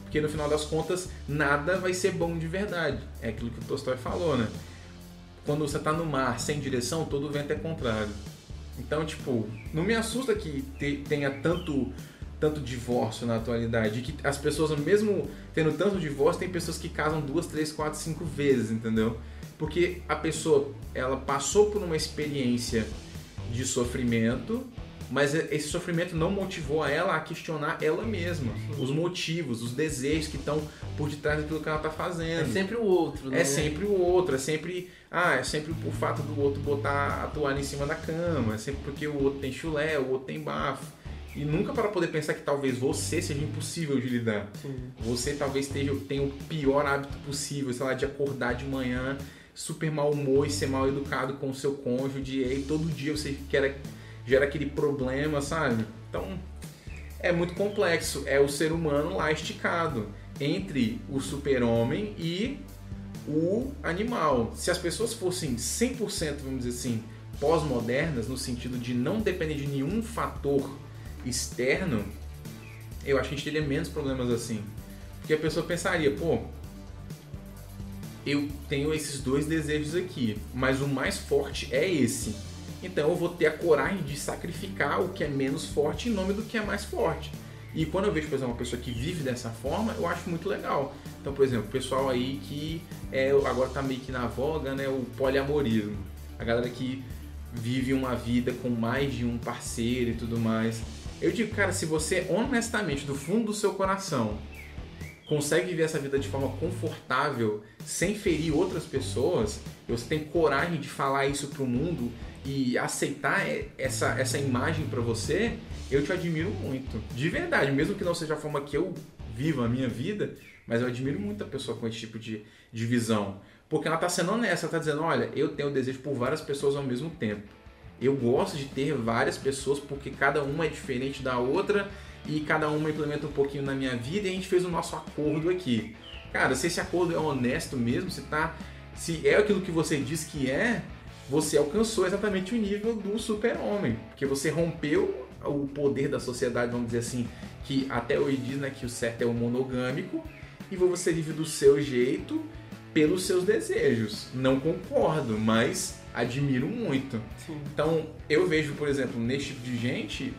Porque no final das contas, nada vai ser bom de verdade. É aquilo que o Tolstói falou, né? Quando você está no mar sem direção, todo vento é contrário. Então, tipo, não me assusta que tenha tanto tanto divórcio na atualidade. Que as pessoas, mesmo tendo tanto divórcio, tem pessoas que casam duas, três, quatro, cinco vezes, entendeu? Porque a pessoa, ela passou por uma experiência de sofrimento mas esse sofrimento não motivou a ela a questionar ela mesma, os motivos, os desejos que estão por detrás daquilo que ela está fazendo. É sempre o outro, né? É sempre o outro, é sempre. Ah, é sempre o fato do outro botar a toalha em cima da cama, é sempre porque o outro tem chulé, o outro tem bafo. E nunca para poder pensar que talvez você seja impossível de lidar. Sim. Você talvez tenha, tenha o pior hábito possível, sei lá, de acordar de manhã super mal humor e ser mal educado com o seu cônjuge, e aí todo dia você quer gera aquele problema, sabe? Então é muito complexo. É o ser humano lá esticado entre o super-homem e o animal. Se as pessoas fossem 100%, vamos dizer assim, pós-modernas, no sentido de não depender de nenhum fator externo, eu acho que a gente teria menos problemas assim. Porque a pessoa pensaria, pô, eu tenho esses dois desejos aqui, mas o mais forte é esse Então eu vou ter a coragem de sacrificar o que é menos forte em nome do que é mais forte. E quando eu vejo, por exemplo, uma pessoa que vive dessa forma, eu acho muito legal. Então, por exemplo, o pessoal aí que é, agora tá meio que na voga, né? O poliamorismo. A galera que vive uma vida com mais de um parceiro e tudo mais. Eu digo, cara, se você honestamente, do fundo do seu coração, consegue viver essa vida de forma confortável, sem ferir outras pessoas, você tem coragem de falar isso pro mundo e aceitar essa, essa imagem para você, eu te admiro muito. De verdade, mesmo que não seja a forma que eu vivo a minha vida, mas eu admiro muito a pessoa com esse tipo de, de visão. Porque ela está sendo honesta, ela está dizendo, olha, eu tenho desejo por várias pessoas ao mesmo tempo. Eu gosto de ter várias pessoas porque cada uma é diferente da outra e cada uma implementa um pouquinho na minha vida e a gente fez o nosso acordo aqui. Cara, se esse acordo é honesto mesmo, se tá, se é aquilo que você diz que é, você alcançou exatamente o nível do super-homem, porque você rompeu o poder da sociedade, vamos dizer assim, que até hoje diz né, que o certo é o monogâmico, e você vive do seu jeito, pelos seus desejos. Não concordo, mas admiro muito. Sim. Então, eu vejo, por exemplo, nesse tipo de gente,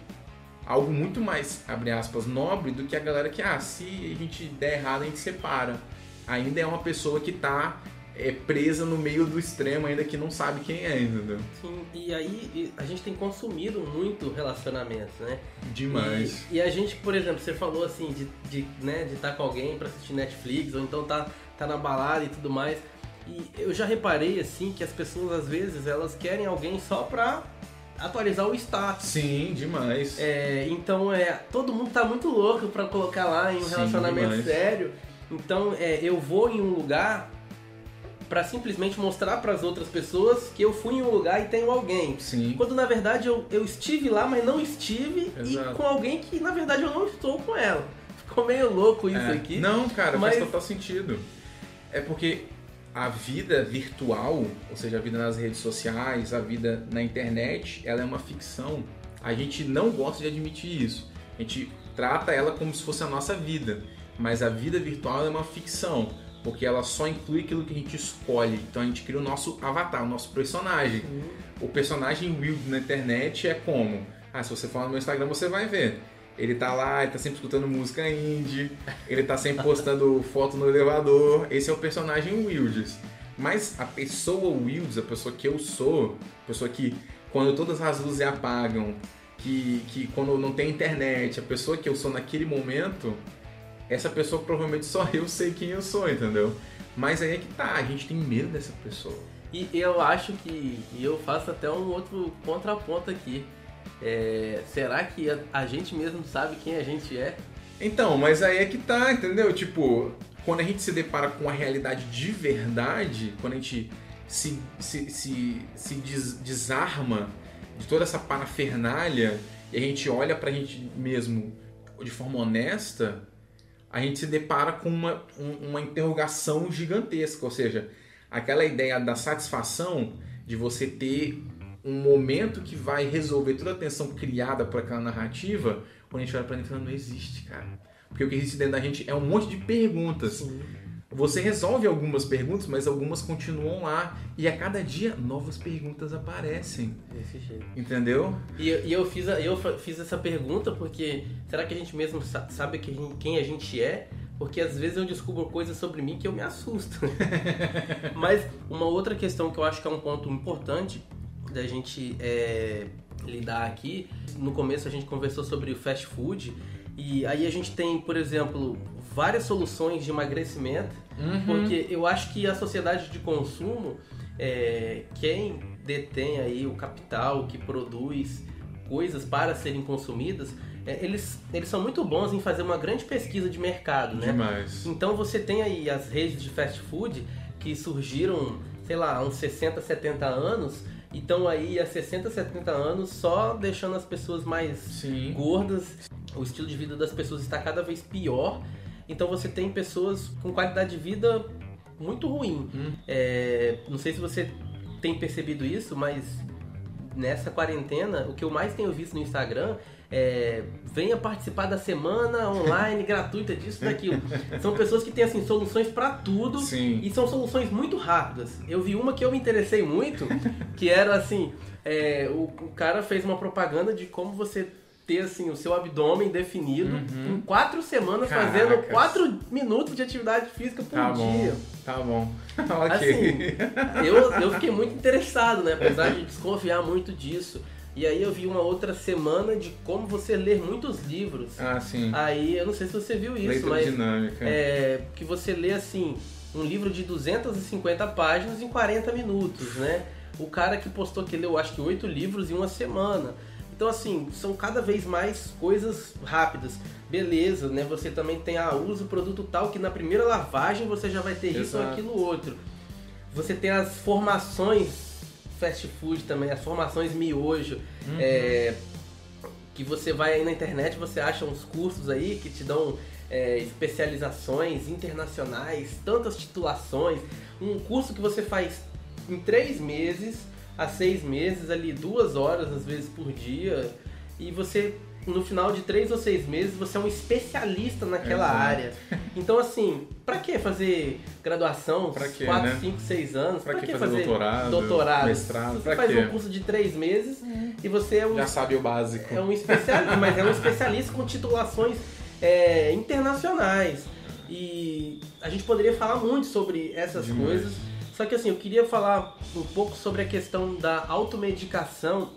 algo muito mais, abre aspas, nobre do que a galera que, ah, se a gente der errado, a gente separa. Ainda é uma pessoa que está é presa no meio do extremo ainda que não sabe quem é, entendeu? Sim, e aí a gente tem consumido muito relacionamentos, né? Demais. E, e a gente, por exemplo, você falou assim de, de né, de estar tá com alguém para assistir Netflix ou então tá, tá na balada e tudo mais. E eu já reparei assim que as pessoas às vezes elas querem alguém só pra atualizar o status. Sim, demais. É, então é, todo mundo tá muito louco para colocar lá em um Sim, relacionamento demais. sério. Então é, eu vou em um lugar para simplesmente mostrar para as outras pessoas que eu fui em um lugar e tenho alguém. Sim. Quando na verdade eu, eu estive lá, mas não estive Exato. e com alguém que na verdade eu não estou com ela. Ficou meio louco isso é. aqui. Não, cara, mas... faz total sentido. É porque a vida virtual, ou seja, a vida nas redes sociais, a vida na internet, ela é uma ficção. A gente não gosta de admitir isso. A gente trata ela como se fosse a nossa vida. Mas a vida virtual é uma ficção porque ela só inclui aquilo que a gente escolhe. Então a gente cria o nosso avatar, o nosso personagem. Uhum. O personagem Wild na internet é como? Ah, se você for no meu Instagram você vai ver. Ele tá lá, ele tá sempre escutando música indie, ele tá sempre postando foto no elevador. Esse é o personagem Wilds. Mas a pessoa Wilds, a pessoa que eu sou, a pessoa que quando todas as luzes apagam, que, que quando não tem internet, a pessoa que eu sou naquele momento, essa pessoa provavelmente só eu sei quem eu sou, entendeu? Mas aí é que tá, a gente tem medo dessa pessoa. E eu acho que, e eu faço até um outro contraponto aqui. É, será que a, a, gente mesmo sabe quem a gente é? Então, mas aí é que tá, entendeu? Tipo, quando a gente se depara com a realidade de verdade, quando a gente se, se, se, se des, desarma de toda essa parafernália e a gente olha pra gente mesmo de forma honesta, a gente se depara com uma, uma interrogação gigantesca, ou seja, aquela ideia da satisfação de você ter um momento que vai resolver toda a tensão criada por aquela narrativa, quando a gente olha pra dentro, não existe, cara. Porque o que existe dentro da gente é um monte de perguntas. Sim. Você resolve algumas perguntas, mas algumas continuam lá. E a cada dia, novas perguntas aparecem. Desse jeito. Entendeu? E, e eu, fiz a, eu fiz essa pergunta porque será que a gente mesmo sabe quem a gente é? Porque às vezes eu descubro coisas sobre mim que eu me assusto. mas uma outra questão que eu acho que é um ponto importante da gente é, lidar aqui. No começo a gente conversou sobre o fast food. E aí a gente tem, por exemplo, várias soluções de emagrecimento, uhum. porque eu acho que a sociedade de consumo, é, quem detém aí o capital que produz coisas para serem consumidas, é, eles, eles são muito bons em fazer uma grande pesquisa de mercado, né? Demais. Então você tem aí as redes de fast food que surgiram, sei lá, uns 60, 70 anos, e estão aí há 60, 70 anos só deixando as pessoas mais Sim. gordas. O estilo de vida das pessoas está cada vez pior então você tem pessoas com qualidade de vida muito ruim. Hum. É, não sei se você tem percebido isso, mas nessa quarentena, o que eu mais tenho visto no Instagram é, venha participar da semana online gratuita disso daquilo. São pessoas que têm assim soluções para tudo Sim. e são soluções muito rápidas. Eu vi uma que eu me interessei muito, que era assim, é, o, o cara fez uma propaganda de como você ter assim o seu abdômen definido Uhum. em quatro semanas Caracas. fazendo quatro minutos de atividade física por Tá bom. dia. Tá bom. ok. Assim, eu, eu fiquei muito interessado, né? Apesar de desconfiar muito disso. E aí eu vi uma outra semana de como você ler muitos livros. ah, sim. Aí eu não sei se você viu isso, Leitura mas dinâmica. é, que você lê assim um livro de 250 páginas em 40 minutos, né? O cara que postou que leu acho que oito livros em uma semana. Então assim, são cada vez mais coisas rápidas. Beleza, né? Você também tem a uso produto tal que na primeira lavagem você já vai ter isso ou Exato. aquilo outro. Você tem as formações fast food também, as formações miojo, Uhum. é, que você vai aí na internet, você acha uns cursos aí que te dão é, especializações internacionais, tantas titulações, um curso que você faz em três meses a seis meses, ali duas horas às vezes por dia, e você no final de três ou seis meses você é um especialista naquela Exato. área. Então assim, pra que fazer graduação, Pra quê, quatro, né? cinco, seis anos? Pra que fazer doutorado, doutorado? mestrado? Você Pra faz quê? um curso de três meses e você é um Já sabe o básico. é um especialista, mas é um especialista com titulações é, internacionais. E a gente poderia falar muito sobre essas Demais. coisas. Só que assim, eu queria falar um pouco sobre a questão da automedicação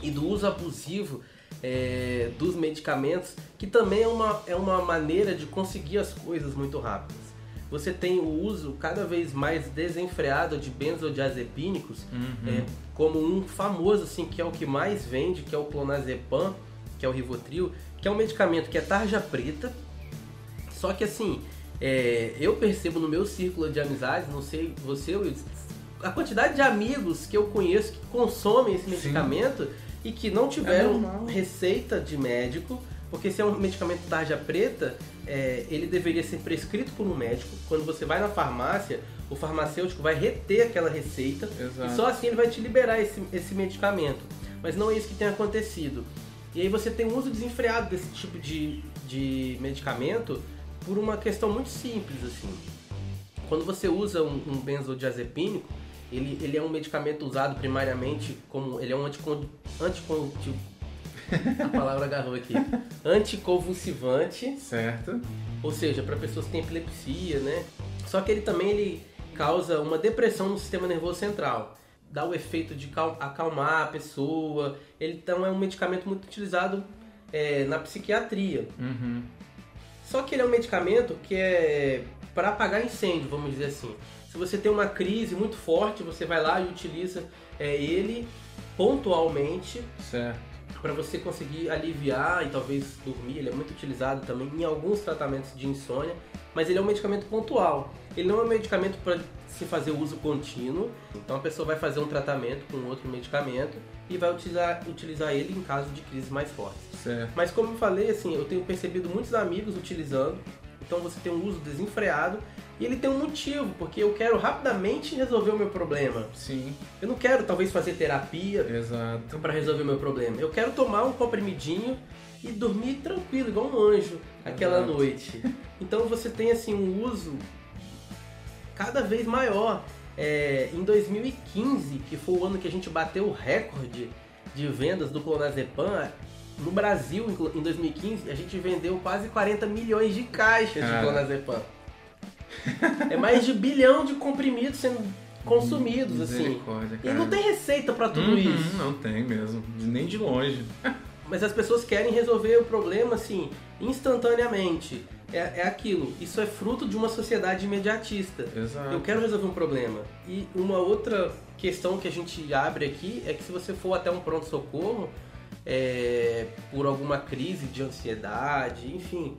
e do uso abusivo é, dos medicamentos, que também é uma, é uma maneira de conseguir as coisas muito rápidas. Você tem o uso cada vez mais desenfreado de benzodiazepínicos, Uhum. é, como um famoso, assim, que é o que mais vende, que é o clonazepam, que é o Rivotril, que é um medicamento que é tarja preta, só que assim, é, eu percebo no meu círculo de amizades, não sei você, Wilson, a quantidade de amigos que eu conheço que consomem esse medicamento e que não tiveram normal. receita de médico, porque se é um medicamento tarja preta, é, ele deveria ser prescrito por um médico. Quando você vai na farmácia, o farmacêutico vai reter aquela receita Exato. e só assim ele vai te liberar esse, esse medicamento. Mas não é isso que tem acontecido. E aí você tem um uso desenfreado desse tipo de, de medicamento por uma questão muito simples, assim. Quando você usa um, um benzodiazepínico, ele, ele é um medicamento usado primariamente como... Ele é um anticon, anticon, a palavra agarrou aqui. Anticonvulsivante, Certo. ou seja, para pessoas que têm epilepsia, né? Só que ele também ele causa uma depressão no sistema nervoso central. Dá o efeito de cal- acalmar a pessoa. Ele então é um medicamento muito utilizado é, na psiquiatria. Uhum. Só que ele é um medicamento que é para apagar incêndio, vamos dizer assim. Se você tem uma crise muito forte, você vai lá e utiliza é, ele pontualmente. Para você conseguir aliviar e talvez dormir. Ele é muito utilizado também em alguns tratamentos de insônia, mas ele é um medicamento pontual. Ele não é um medicamento para se fazer uso contínuo. Então a pessoa vai fazer um tratamento com outro medicamento e vai utilizar, utilizar ele em caso de crises mais fortes. Certo. Mas como eu falei, assim, eu tenho percebido muitos amigos utilizando. Então você tem um uso desenfreado e ele tem um motivo, porque eu quero rapidamente resolver o meu problema. Sim. Eu não quero talvez fazer terapia, Exato. para resolver o meu problema. Eu quero tomar um comprimidinho e dormir tranquilo, igual um anjo, aquela Exato. noite. Então você tem assim um uso cada vez maior. É, em 2015, que foi o ano que a gente bateu o recorde de vendas do clonazepam, no Brasil, em 2015, a gente vendeu quase 40 milhões de caixas de clonazepam. É mais de bilhão de comprimidos sendo consumidos, assim. E não tem receita para tudo Uhum, isso. Não tem mesmo. Nem de longe. Mas as pessoas querem resolver o problema assim, instantaneamente. É, é aquilo. Isso é fruto de uma sociedade imediatista. Exato. Eu quero resolver um problema. E uma outra questão que a gente abre aqui é que se você for até um pronto-socorro, é, por alguma crise de ansiedade, enfim,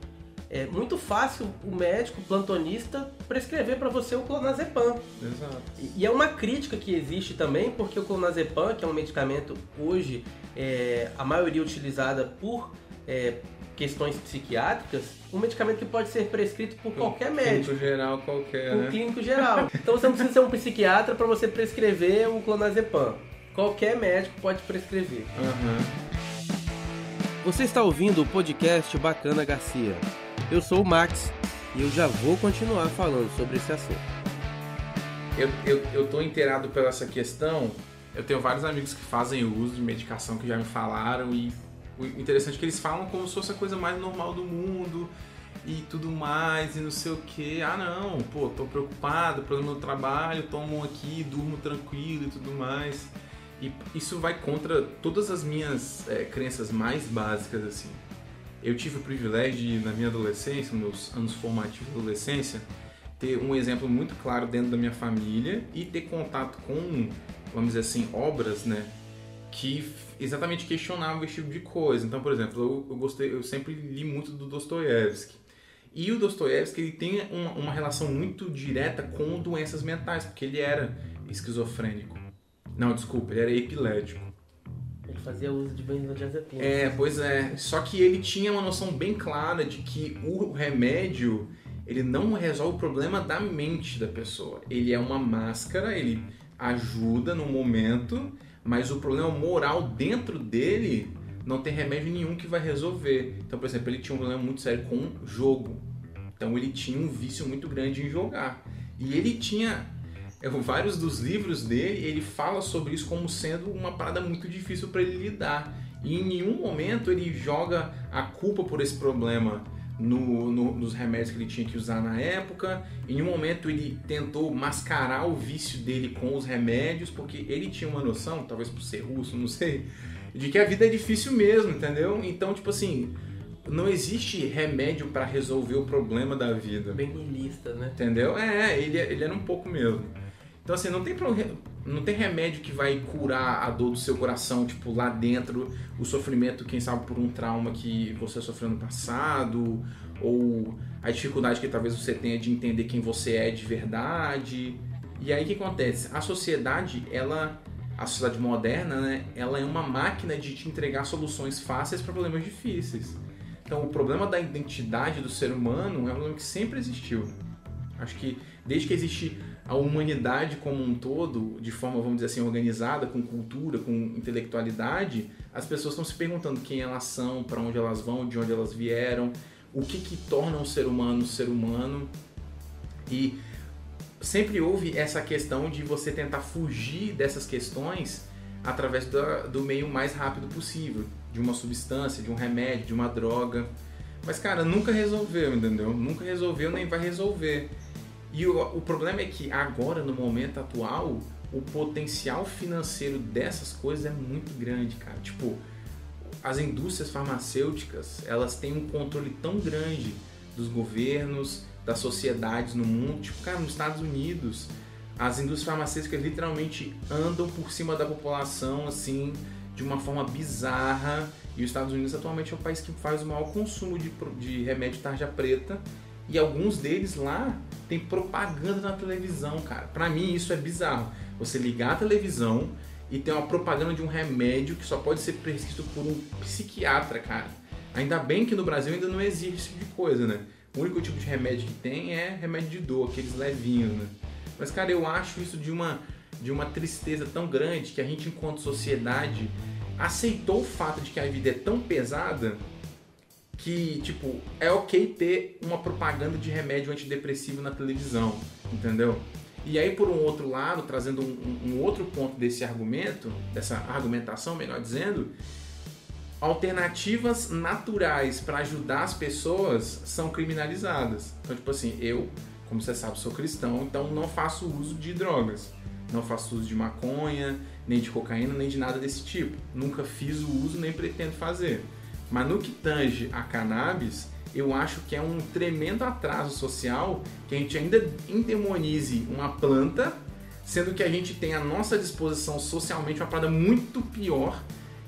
é muito fácil o médico, plantonista, prescrever para você o clonazepam. Exato. E- E é uma crítica que existe também, porque o clonazepam, que é um medicamento hoje, é, a maioria utilizada por é, questões psiquiátricas, um medicamento que pode ser prescrito por qualquer médico, Clínico geral qualquer, um né? clínico geral. Então você não precisa ser um psiquiatra para você prescrever o clonazepam. qualquer médico pode prescrever. Aham. Você está ouvindo o podcast Bacana Garcia. Eu sou o Max e eu já vou continuar falando sobre esse assunto. Eu, eu, eu tô inteirado pela essa questão. Eu tenho vários amigos que fazem uso de medicação que já me falaram e o interessante é que eles falam como se fosse a coisa mais normal do mundo e tudo mais e não sei o que. Ah não, pô, tô preocupado, problema no trabalho, tomo aqui, durmo tranquilo e tudo mais. E isso vai contra todas as minhas é, crenças mais básicas assim. Eu tive o privilégio de, na minha adolescência, meus anos formativos da adolescência, ter um exemplo muito claro dentro da minha família e ter contato com, vamos dizer assim, obras, né, que exatamente questionavam esse tipo de coisa. Então, por exemplo, eu, eu gostei, eu sempre li muito do Dostoiévski. E o Dostoiévski ele tem uma, uma relação muito direta com doenças mentais, porque ele era esquizofrênico. Não, desculpa, ele era epilético. Fazia uso de benzodiazepina. É, pois é. Só que ele tinha uma noção bem clara de que o remédio ele não resolve o problema da mente da pessoa. Ele é uma máscara, ele ajuda no momento, mas o problema moral dentro dele não tem remédio nenhum que vai resolver. Então, por exemplo, ele tinha um problema muito sério com jogo. Então, ele tinha um vício muito grande em jogar. E ele tinha vários dos livros dele, ele fala sobre isso como sendo uma parada muito difícil para ele lidar. E em nenhum momento ele joga a culpa por esse problema no, no, nos remédios que ele tinha que usar na época. Em nenhum momento ele tentou mascarar o vício dele com os remédios, porque ele tinha uma noção, talvez por ser russo, não sei, de que a vida é difícil mesmo, entendeu? Então, tipo assim, não existe remédio para resolver o problema da vida. Bem niilista, né? Entendeu? É, ele, ele era um pouco mesmo. Então, assim, não tem, não tem remédio que vai curar a dor do seu coração, tipo, lá dentro, o sofrimento, quem sabe, por um trauma que você sofreu no passado, ou a dificuldade que talvez você tenha de entender quem você é de verdade. E aí o que acontece? A sociedade, ela, a sociedade moderna, né, ela é uma máquina de te entregar soluções fáceis para problemas difíceis. Então, o problema da identidade do ser humano é um problema que sempre existiu. Acho que desde que existe a humanidade como um todo, de forma, vamos dizer assim, organizada, com cultura, com intelectualidade, as pessoas estão se perguntando quem elas são, para onde elas vão, de onde elas vieram, o que, que torna um ser humano um ser humano. E sempre houve essa questão de você tentar fugir dessas questões através do, do meio mais rápido possível, de uma substância, de um remédio, de uma droga. Mas, cara, nunca resolveu, entendeu? Nunca resolveu nem vai resolver. E o, o problema é que agora, no momento atual, o potencial financeiro dessas coisas é muito grande, cara. Tipo, as indústrias farmacêuticas, elas têm um controle tão grande dos governos, das sociedades no mundo. Tipo, cara, nos Estados Unidos, as indústrias farmacêuticas literalmente andam por cima da população, assim, de uma forma bizarra. E os Estados Unidos atualmente é o país que faz o maior consumo de, de remédio tarja preta e alguns deles lá tem propaganda na televisão, cara. Para mim isso é bizarro. Você ligar a televisão e ter uma propaganda de um remédio que só pode ser prescrito por um psiquiatra, cara. Ainda bem que no Brasil ainda não existe esse tipo de coisa, né? O único tipo de remédio que tem é remédio de dor, aqueles levinhos, né? Mas, cara, eu acho isso de uma, de uma tristeza tão grande que a gente, enquanto sociedade, aceitou o fato de que a vida é tão pesada que, tipo, é ok ter uma propaganda de remédio antidepressivo na televisão, entendeu? E aí, por um outro lado, trazendo um, um outro ponto desse argumento, dessa argumentação, melhor dizendo, alternativas naturais para ajudar as pessoas são criminalizadas. Então, tipo assim, eu, como você sabe, sou cristão, então não faço uso de drogas. Não faço uso de maconha, nem de cocaína, nem de nada desse tipo. Nunca fiz o uso, nem pretendo fazer. Mas no que tange a cannabis, eu acho que é um tremendo atraso social que a gente ainda endemonize uma planta, sendo que a gente tem à nossa disposição socialmente uma parada muito pior.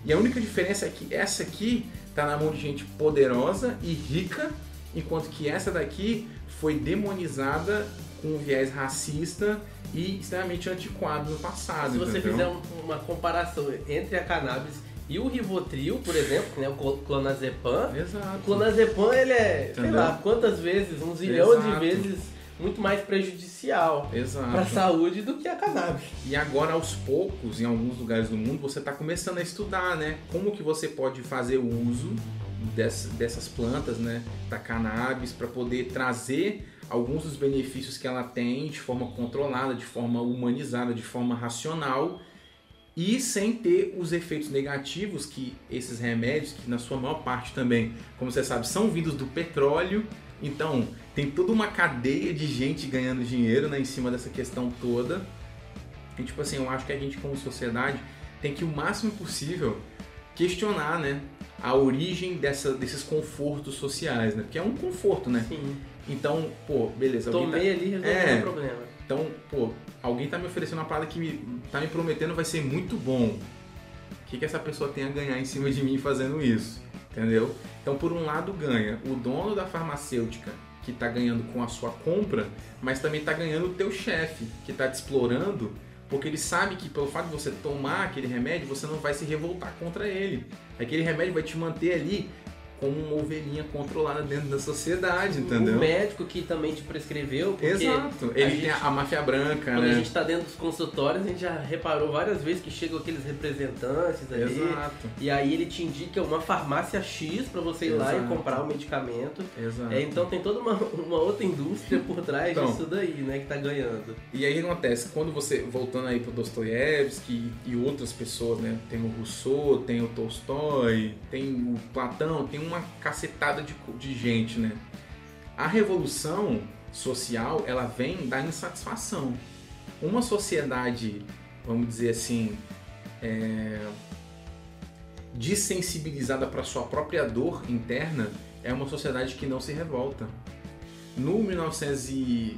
E a única diferença é que essa aqui está na mão de gente poderosa e rica, enquanto que essa daqui foi demonizada com um viés racista e extremamente antiquado no passado. Se você entendeu? fizer uma comparação entre a cannabis e o Rivotril, por exemplo, né, o clonazepam, Exato. o clonazepam ele é, sei Entendeu? lá, quantas vezes, um zilhão de vezes muito mais prejudicial para a saúde do que a cannabis. E agora, aos poucos, em alguns lugares do mundo, você está começando a estudar, né? Como que você pode fazer o uso dess- dessas plantas, né? Da cannabis, para poder trazer alguns dos benefícios que ela tem de forma controlada, de forma humanizada, de forma racional e sem ter os efeitos negativos que esses remédios, que na sua maior parte também, como você sabe, são vindos do petróleo. Então, tem toda uma cadeia de gente ganhando dinheiro né, em cima dessa questão toda. E, tipo assim, eu acho que a gente, como sociedade, tem que o máximo possível questionar, né? A origem dessa, desses confortos sociais, né? Porque é um conforto, né? Sim. Então, pô, beleza. alguém tá- Tomei ali e resolveu É. o problema. Então, pô, alguém tá me oferecendo uma parada que me, tá me prometendo vai ser muito bom. O que, que essa pessoa tem a ganhar em cima de mim fazendo isso? Entendeu? Então, por um lado, ganha o dono da farmacêutica, que tá ganhando com a sua compra, mas também tá ganhando o teu chefe, que tá te explorando, porque ele sabe que pelo fato de você tomar aquele remédio, você não vai se revoltar contra ele. Aquele remédio vai te manter ali como uma ovelhinha controlada dentro da sociedade, entendeu? O médico que também te prescreveu, Exato. Ele a tem gente- a, a máfia branca, quando né? a gente tá dentro dos consultórios, a gente já reparou várias vezes que chegam aqueles representantes ali. Exato, E aí ele te indica uma farmácia X pra você ir lá e Exato. comprar o medicamento. exato. É, então tem toda uma, uma outra indústria por trás Então. disso daí, né, que tá ganhando. E aí o que acontece? Quando você, voltando aí pro Dostoiévski e outras pessoas, né? Tem o Rousseau, tem o Tolstói, tem o Platão, tem uma cacetada de, de gente, né? A revolução social, ela vem da insatisfação. Uma sociedade, vamos dizer assim, é, dessensibilizada para sua própria dor interna, é uma sociedade que não se revolta. No 1900 e...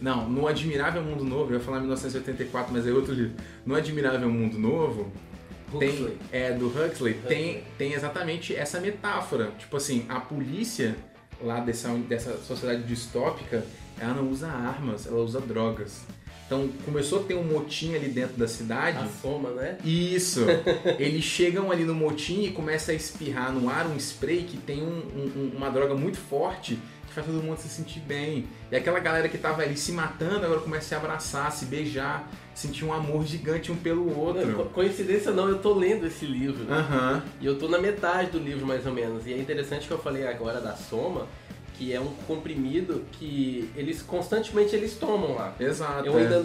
Não, no Admirável Mundo Novo, eu ia falar 1984, mas é outro livro. No Admirável Mundo Novo, tem, Huxley. é do Huxley, tem, Huxley. tem exatamente essa metáfora. Tipo assim, a polícia lá dessa, dessa sociedade distópica, ela não usa armas, ela usa drogas. Então começou a ter um motim ali dentro da cidade. A soma, né? Isso. Eles chegam ali no motim e começam a espirrar no ar um spray que tem um- um- uma droga muito forte que faz todo mundo se sentir bem. E aquela galera que tava ali se matando agora começa a se abraçar, se beijar, sentir um amor gigante um pelo outro. Coincidência não, eu tô lendo esse livro. Aham. E eu tô na metade do livro, mais ou menos. E é interessante que eu falei agora da soma, que é um comprimido que eles constantemente eles tomam lá. Exato. Eu é. ainda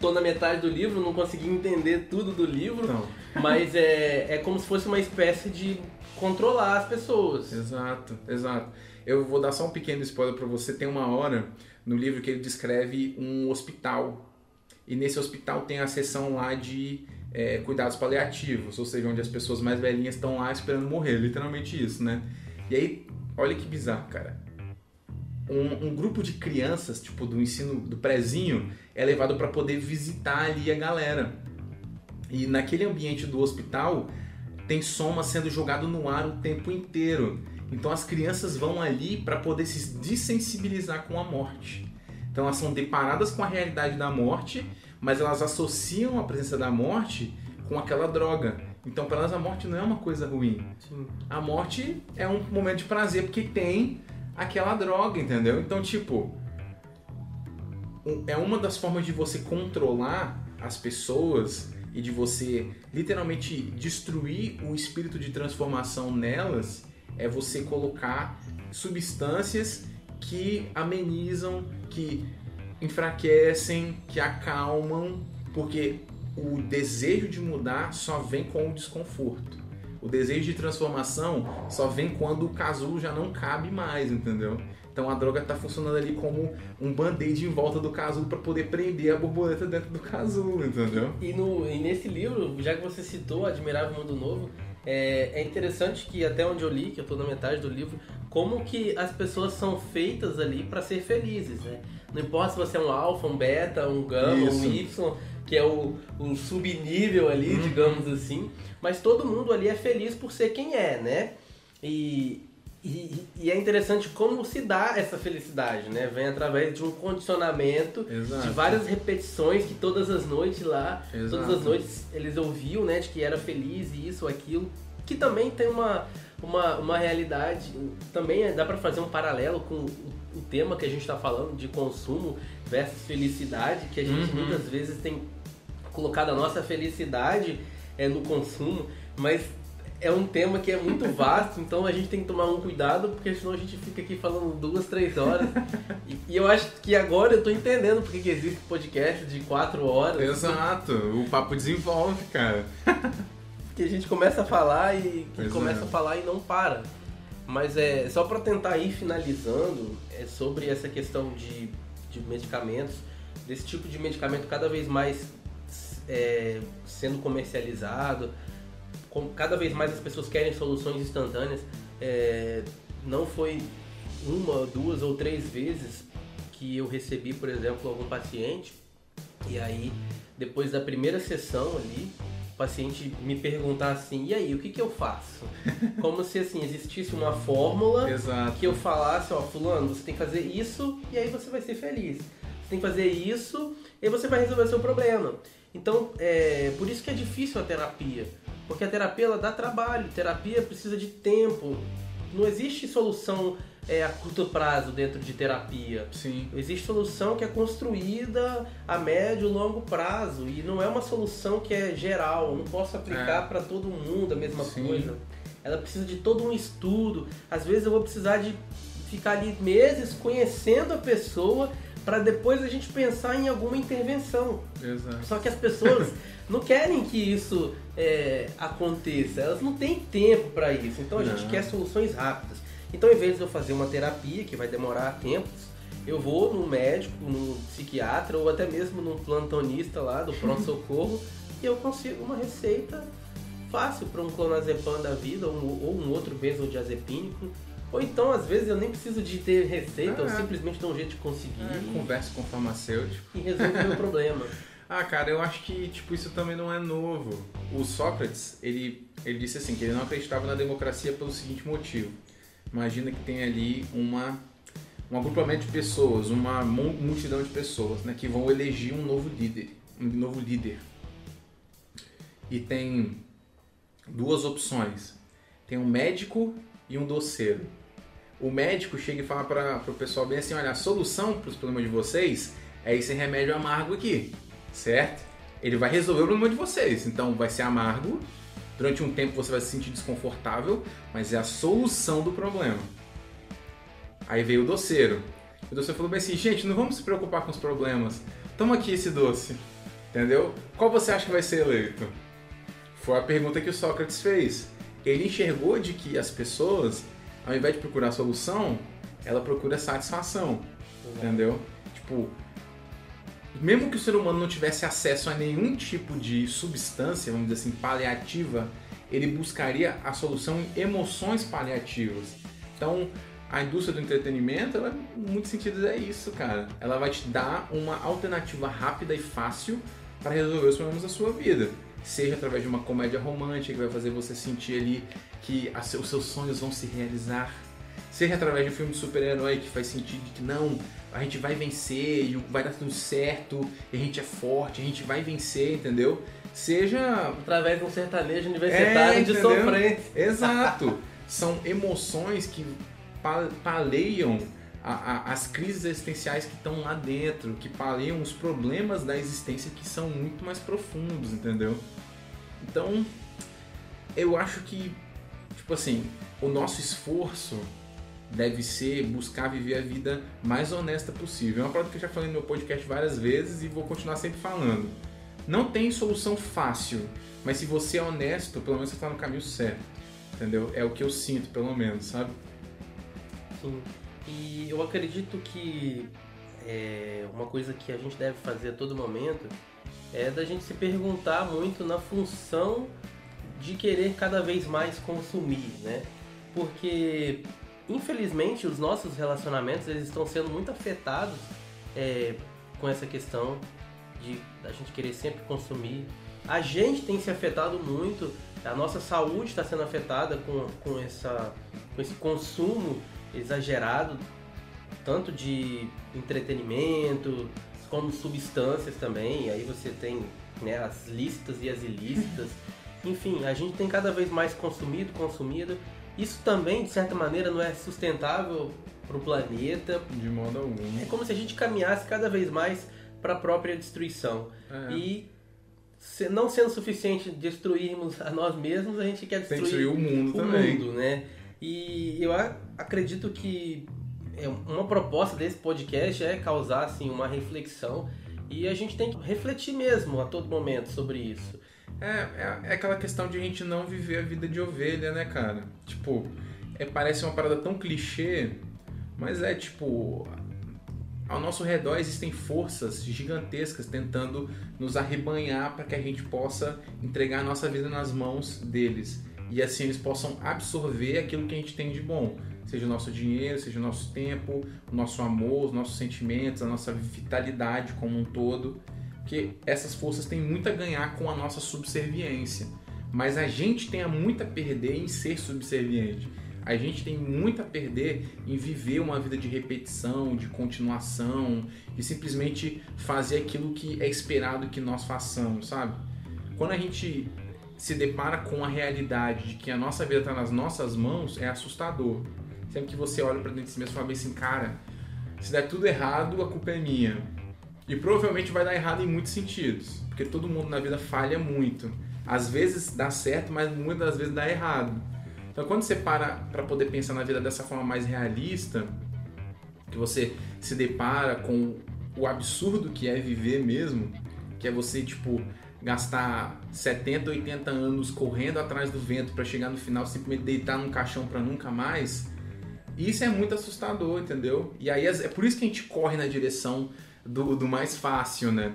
tô na metade do livro, não consegui entender tudo do livro, Então, mas é, é como se fosse uma espécie de controlar as pessoas. exato, exato. Eu vou dar só um pequeno spoiler pra você. Tem uma hora no livro que ele descreve um hospital. E nesse hospital tem a seção lá de é, cuidados paliativos, ou seja, onde as pessoas mais velhinhas estão lá esperando morrer, literalmente isso, né? E aí, olha que bizarro, cara. Um, um grupo de crianças, tipo do ensino do prezinho, é levado para poder visitar ali a galera. E naquele ambiente do hospital tem soma sendo jogado no ar o tempo inteiro. Então as crianças vão ali para poder se desensibilizar com a morte. Então elas são deparadas com a realidade da morte, mas elas associam a presença da morte com aquela droga. Então para elas a morte não é uma coisa ruim. Sim. A morte é um momento de prazer porque tem aquela droga, entendeu? Então tipo é uma das formas de você controlar as pessoas e de você literalmente destruir o espírito de transformação nelas é você colocar substâncias que amenizam, que enfraquecem, que acalmam, porque o desejo de mudar só vem com o desconforto. O desejo de transformação só vem quando o casulo já não cabe mais, entendeu? Então a droga está funcionando ali como um band-aid em volta do casulo para poder prender a borboleta dentro do casulo, entendeu? E, no, e nesse livro, já que você citou Admirável Mundo Novo, é, é interessante que até onde eu li, que eu tô na metade do livro, como que as pessoas são feitas ali para ser felizes, né? Não importa se você é um alfa, um beta, um gama, Isso. um y, que é o, o subnível ali, Uhum. digamos assim, mas todo mundo ali é feliz por ser quem é, né? E, e, e é interessante como se dá essa felicidade, né? Vem através de um condicionamento Exato. de várias repetições que todas as noites lá, Exato. todas as noites eles ouviam, né, de que era feliz e isso, aquilo. que também tem uma, uma, uma realidade, também é, dá para fazer um paralelo com o, o tema que a gente está falando de consumo versus felicidade, que a gente uhum. muitas vezes tem colocado a nossa felicidade é, no consumo, mas é um tema que é muito vasto, então a gente tem que tomar um cuidado, porque senão a gente fica aqui falando duas, três horas. e, e, eu acho que agora eu tô entendendo porque que existe podcast de quatro horas. Exato, o papo desenvolve, cara. que a gente começa a falar e começa é. a falar e não para. Mas é só para tentar ir finalizando é sobre essa questão de, de medicamentos, desse tipo de medicamento cada vez mais é, sendo comercializado cada vez mais as pessoas querem soluções instantâneas. É, não foi uma, duas ou três vezes que eu recebi, por exemplo, algum paciente e aí depois da primeira sessão ali o paciente me perguntar assim, e aí, o que, que eu faço? Como se assim, existisse uma fórmula Exato. que eu falasse, ó, fulano, você tem que fazer isso e aí você vai ser feliz. Você tem que fazer isso e aí você vai resolver o seu problema. Então, é por isso que é difícil a terapia porque a terapia ela dá trabalho, terapia precisa de tempo. Não existe solução é, a curto prazo dentro de terapia. Sim. Existe solução que é construída a médio e longo prazo e não é uma solução que é geral. Eu não posso aplicar é. para todo mundo a mesma Sim. coisa. Ela precisa de todo um estudo. Às vezes eu vou precisar de ficar ali meses conhecendo a pessoa para depois a gente pensar em alguma intervenção. Exato. Só que as pessoas não querem que isso é, aconteça, elas não têm tempo para isso. Então a não. gente quer soluções rápidas. Então, em vez de eu fazer uma terapia que vai demorar tempos, eu vou no médico, no psiquiatra ou até mesmo no plantonista lá do pronto-socorro e eu consigo uma receita fácil para um clonazepam da vida ou um, ou um outro benzodiazepínico ou então, às vezes, eu nem preciso de ter receita, ah, eu simplesmente dou um jeito de conseguir. É, converso com o farmacêutico. E resolvo o meu problema. Ah, cara, eu acho que tipo isso também não é novo. O Sócrates, ele, ele disse assim, que ele não acreditava na democracia pelo seguinte motivo. Imagina que tem ali uma um agrupamento de pessoas, uma multidão de pessoas, né, que vão eleger um novo líder, um novo líder. E tem duas opções. Tem um médico e um doceiro. O médico chega e fala para o pessoal bem assim, olha, a solução para os problemas de vocês é esse remédio amargo aqui certo? Ele vai resolver o problema de vocês. Então vai ser amargo, durante um tempo você vai se sentir desconfortável, mas é a solução do problema. Aí veio o doceiro. O doceiro falou bem assim: gente, não vamos se preocupar com os problemas. Toma aqui esse doce. Entendeu? Qual você acha que vai ser eleito? Foi a pergunta que o Sócrates fez. Ele enxergou de que as pessoas, ao invés de procurar solução, ela procura satisfação. Entendeu? Tipo, mesmo que o ser humano não tivesse acesso a nenhum tipo de substância, vamos dizer assim, paliativa, ele buscaria a solução em emoções paliativas. Então, a indústria do entretenimento, ela, em muitos sentidos, é isso, cara. Ela vai te dar uma alternativa rápida e fácil para resolver os problemas da sua vida. Seja através de uma comédia romântica que vai fazer você sentir ali que os seus sonhos vão se realizar. Seja através de um filme de super-herói que faz sentido que não, a gente vai vencer, e vai dar tudo certo, e a gente é forte, a gente vai vencer, entendeu? Seja. Através de um sertanejo universitário é, de sofrência. Exato. São emoções que paleiam a, a, as crises existenciais que estão lá dentro, que paleiam os problemas da existência que são muito mais profundos, entendeu? Então, eu acho que, tipo assim, o nosso esforço deve ser buscar viver a vida mais honesta possível. É uma coisa que eu já falei no meu podcast várias vezes e vou continuar sempre falando. Não tem solução fácil, mas se você é honesto, pelo menos você está no caminho certo. Entendeu? É o que eu sinto, pelo menos, sabe? Sim. E eu acredito que é, uma coisa que a gente deve fazer a todo momento é da gente se perguntar muito na função de querer cada vez mais consumir, né? Porque infelizmente, os nossos relacionamentos eles estão sendo muito afetados é, com essa questão de a gente querer sempre consumir. A gente tem se afetado muito, a nossa saúde está sendo afetada com, com, essa, com esse consumo exagerado, tanto de entretenimento como substâncias também. E aí você tem né, as lícitas e as ilícitas. Enfim, a gente tem cada vez mais consumido, consumido. Isso também, de certa maneira, não é sustentável para o planeta. De modo algum. É como se a gente caminhasse cada vez mais para a própria destruição. É. E se- não sendo suficiente destruirmos a nós mesmos, a gente quer destruir destruir o mundo o também. mundo, né? E eu acredito que é, uma proposta desse podcast é causar assim uma reflexão e a gente tem que refletir mesmo a todo momento sobre isso. É, é, é aquela questão de a gente não viver a vida de ovelha, né, cara? Tipo, é, parece uma parada tão clichê, mas é tipo. Ao nosso redor existem forças gigantescas tentando nos arrebanhar para que a gente possa entregar a nossa vida nas mãos deles. E assim eles possam absorver aquilo que a gente tem de bom. Seja o nosso dinheiro, seja o nosso tempo, o nosso amor, os nossos sentimentos, a nossa vitalidade como um todo. Porque essas forças têm muito a ganhar com a nossa subserviência. Mas a gente tem muito a perder em ser subserviente. A gente tem muito a perder em viver uma vida de repetição, de continuação, e simplesmente fazer aquilo que é esperado que nós façamos, sabe? Quando a gente se depara com a realidade de que a nossa vida está nas nossas mãos, é assustador. Sempre que você olha para dentro de si mesmo e fala assim, cara, se der tudo errado, a culpa é minha. E provavelmente vai dar errado em muitos sentidos, porque todo mundo na vida falha muito. Às vezes dá certo, mas muitas das vezes dá errado. Então quando você para para poder pensar na vida dessa forma mais realista, que você se depara com o absurdo que é viver mesmo, que é você tipo gastar 70, 80 anos correndo atrás do vento para chegar no final simplesmente deitar num caixão para nunca mais, isso é muito assustador, entendeu? E aí é por isso que a gente corre na direção do, do mais fácil, né?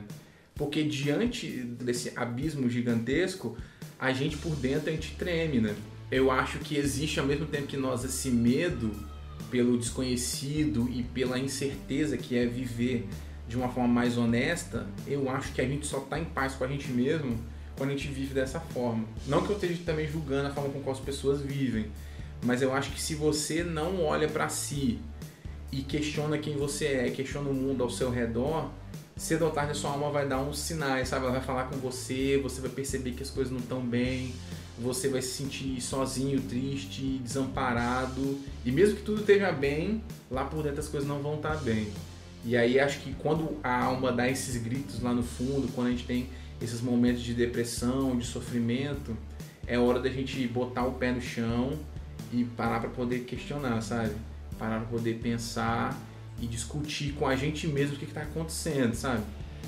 Porque diante desse abismo gigantesco, a gente por dentro a gente treme, né? Eu acho que existe ao mesmo tempo que nós esse medo pelo desconhecido e pela incerteza que é viver de uma forma mais honesta, eu acho que a gente só tá em paz com a gente mesmo quando a gente vive dessa forma. Não que eu esteja também julgando a forma com que as pessoas vivem, mas eu acho que se você não olha para si e questiona quem você é, questiona o mundo ao seu redor, cedo ou tarde a sua alma vai dar uns sinais, sabe? Ela vai falar com você, você vai perceber que as coisas não estão bem, você vai se sentir sozinho, triste, desamparado. E mesmo que tudo esteja bem, lá por dentro as coisas não vão estar bem. E aí acho que quando a alma dá esses gritos lá no fundo, quando a gente tem esses momentos de depressão, de sofrimento, é hora da gente botar o pé no chão e parar para poder questionar, sabe? Parar para poder pensar e discutir com a gente mesmo o que está acontecendo, sabe?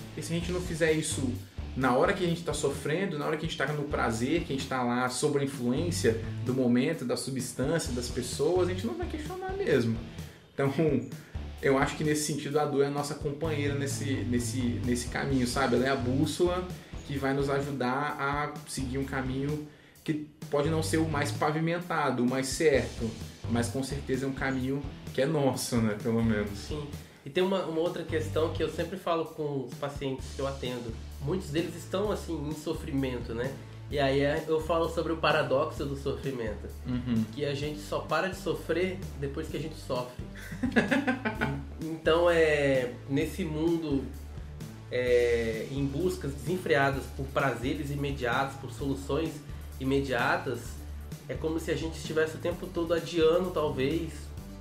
Porque se a gente não fizer isso na hora que a gente está sofrendo, na hora que a gente está no prazer, que a gente está lá sob a influência do momento, da substância, das pessoas, a gente não vai questionar mesmo. Então, eu acho que nesse sentido a dor é a nossa companheira nesse, nesse, nesse caminho, sabe? Ela é a bússola que vai nos ajudar a seguir um caminho que pode não ser o mais pavimentado, o mais certo, mas com certeza é um caminho que é nosso, né? Pelo menos. Sim. E tem uma, uma outra questão que eu sempre falo com os pacientes que eu atendo. Muitos deles estão assim em sofrimento, né? E aí é- eu falo sobre o paradoxo do sofrimento. Uhum. que a gente só para de sofrer depois que a gente sofre. Então é nesse mundo é, em buscas desenfreadas por prazeres imediatos, por soluções imediatas, é como se a gente estivesse o tempo todo adiando talvez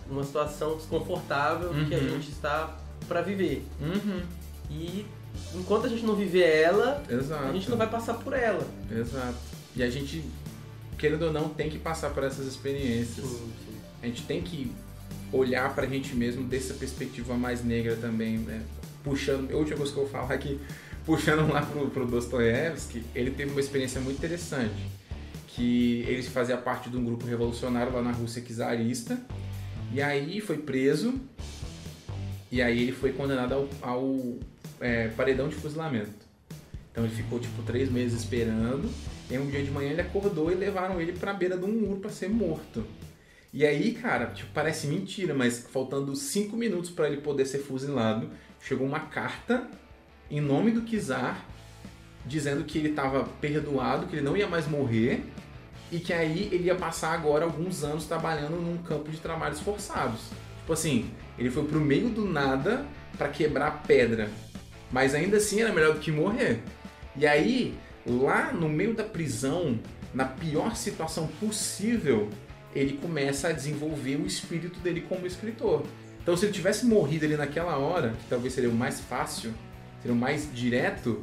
uma situação desconfortável que a Uhum. gente está para viver. Uhum. E enquanto a gente não viver ela, Exato. a gente não vai passar por ela. Exato. E a gente, querendo ou não, tem que passar por essas experiências. Sim, sim. A gente tem que olhar pra gente mesmo dessa perspectiva mais negra também, né? Puxando, a última coisa que eu vou falar aqui, puxando lá pro, pro Dostoiévski, ele teve uma experiência muito interessante, que ele fazia parte de um grupo revolucionário lá na Rússia czarista, e aí foi preso, e aí ele foi condenado ao, ao, é, paredão de fuzilamento. Então ele ficou tipo três meses esperando, e um dia de manhã ele acordou e levaram ele pra beira de um muro pra ser morto. E aí, cara, tipo, parece mentira, mas faltando cinco minutos para ele poder ser fuzilado, chegou uma carta em nome do Kizar dizendo que ele estava perdoado, que ele não ia mais morrer e que aí ele ia passar agora alguns anos trabalhando num campo de trabalhos forçados. Tipo assim, ele foi pro meio do nada para quebrar pedra, mas ainda assim era melhor do que morrer. E aí Lá no meio da prisão, na pior situação possível, ele começa a desenvolver o espírito dele como escritor. Então, se ele tivesse morrido ali naquela hora, que talvez seria o mais fácil, seria o mais direto,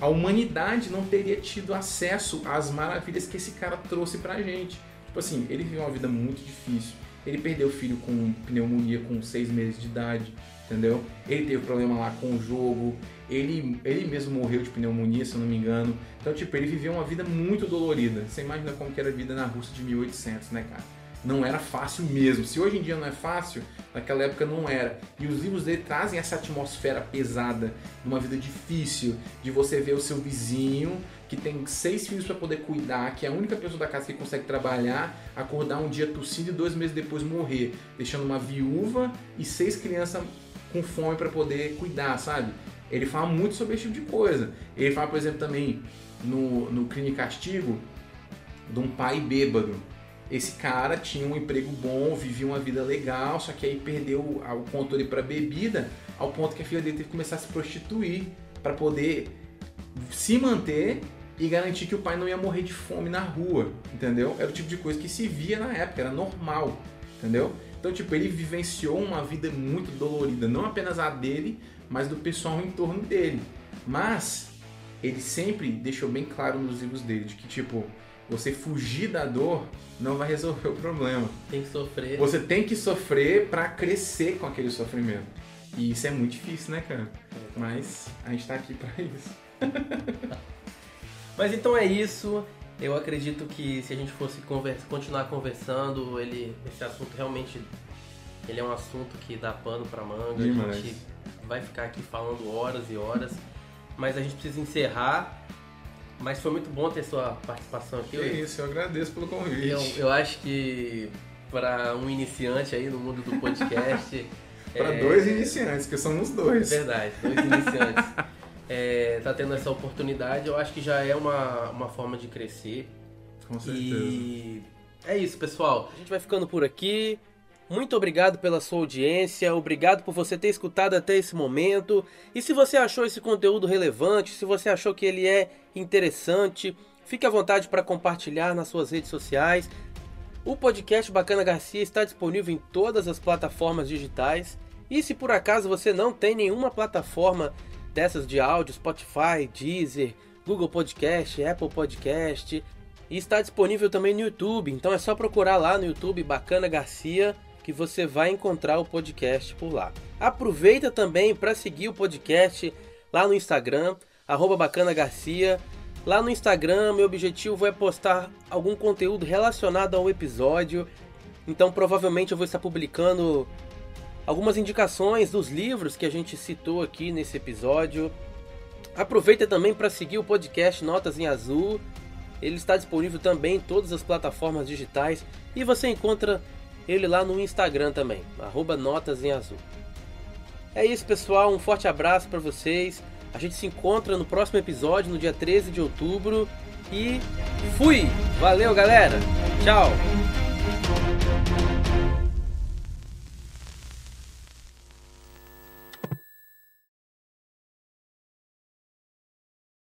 a humanidade não teria tido acesso às maravilhas que esse cara trouxe pra gente. Tipo assim, ele viveu uma vida muito difícil. Ele perdeu o filho com pneumonia com seis meses de idade, entendeu? Ele teve problema lá com o jogo. Ele, ele mesmo morreu de pneumonia, se eu não me engano. Então, tipo, ele viveu uma vida muito dolorida. Você imagina como que era a vida na Rússia de 1800, né, cara? Não era fácil mesmo. Se hoje em dia não é fácil, naquela época não era. E os livros dele trazem essa atmosfera pesada, de uma vida difícil, de você ver o seu vizinho que tem seis filhos para poder cuidar, que é a única pessoa da casa que consegue trabalhar, acordar um dia tossindo e dois meses depois morrer, deixando uma viúva e seis crianças com fome para poder cuidar, sabe? Ele fala muito sobre esse tipo de coisa. Ele fala, por exemplo, também no, no Crime e Castigo, de um pai bêbado. Esse cara tinha um emprego bom, vivia uma vida legal, só que aí perdeu o controle para bebida, ao ponto que a filha dele teve que começar a se prostituir para poder se manter e garantir que o pai não ia morrer de fome na rua, entendeu? Era o tipo de coisa que se via na época, era normal, entendeu? Então, tipo, ele vivenciou uma vida muito dolorida, não apenas a dele, mas do pessoal em torno dele. Mas ele sempre deixou bem claro nos livros dele de que, tipo, você fugir da dor não vai resolver o problema. Tem que sofrer. Você tem que sofrer para crescer com aquele sofrimento. E isso é muito difícil, né, cara? Mas a gente tá aqui para isso. Mas então é isso. Eu acredito que se a gente fosse conversa, continuar conversando, ele, esse assunto realmente ele é um assunto que dá pano para manga. Demais. A gente vai ficar aqui falando horas e horas. Mas a gente precisa encerrar. Mas foi muito bom ter sua participação aqui. Que isso, eu agradeço pelo convite. Eu, eu acho que para um iniciante aí no mundo do podcast. para é... dois iniciantes, que somos dois. Verdade, dois iniciantes. é, tá tendo essa oportunidade, eu acho que já é uma, uma forma de crescer. Com certeza. E é isso, pessoal. A gente vai ficando por aqui. Muito obrigado pela sua audiência, obrigado por você ter escutado até esse momento. E se você achou esse conteúdo relevante, se você achou que ele é interessante, fique à vontade para compartilhar nas suas redes sociais. O podcast Bacana Garcia está disponível em todas as plataformas digitais. E se por acaso você não tem nenhuma plataforma dessas de áudio, Spotify, Deezer, Google Podcast, Apple Podcast, e está disponível também no YouTube. Então é só procurar lá no YouTube Bacana Garcia que você vai encontrar o podcast por lá. Aproveita também para seguir o podcast lá no Instagram, @bacana_garcia. Lá no Instagram, meu objetivo é postar algum conteúdo relacionado ao episódio. Então, provavelmente eu vou estar publicando algumas indicações dos livros que a gente citou aqui nesse episódio. Aproveita também para seguir o podcast Notas em Azul. Ele está disponível também em todas as plataformas digitais e você encontra ele lá no Instagram também, arroba Notas em Azul. É isso, pessoal. Um forte abraço para vocês. A gente se encontra no próximo episódio, no dia 13 de outubro. E fui! Valeu, galera! Tchau!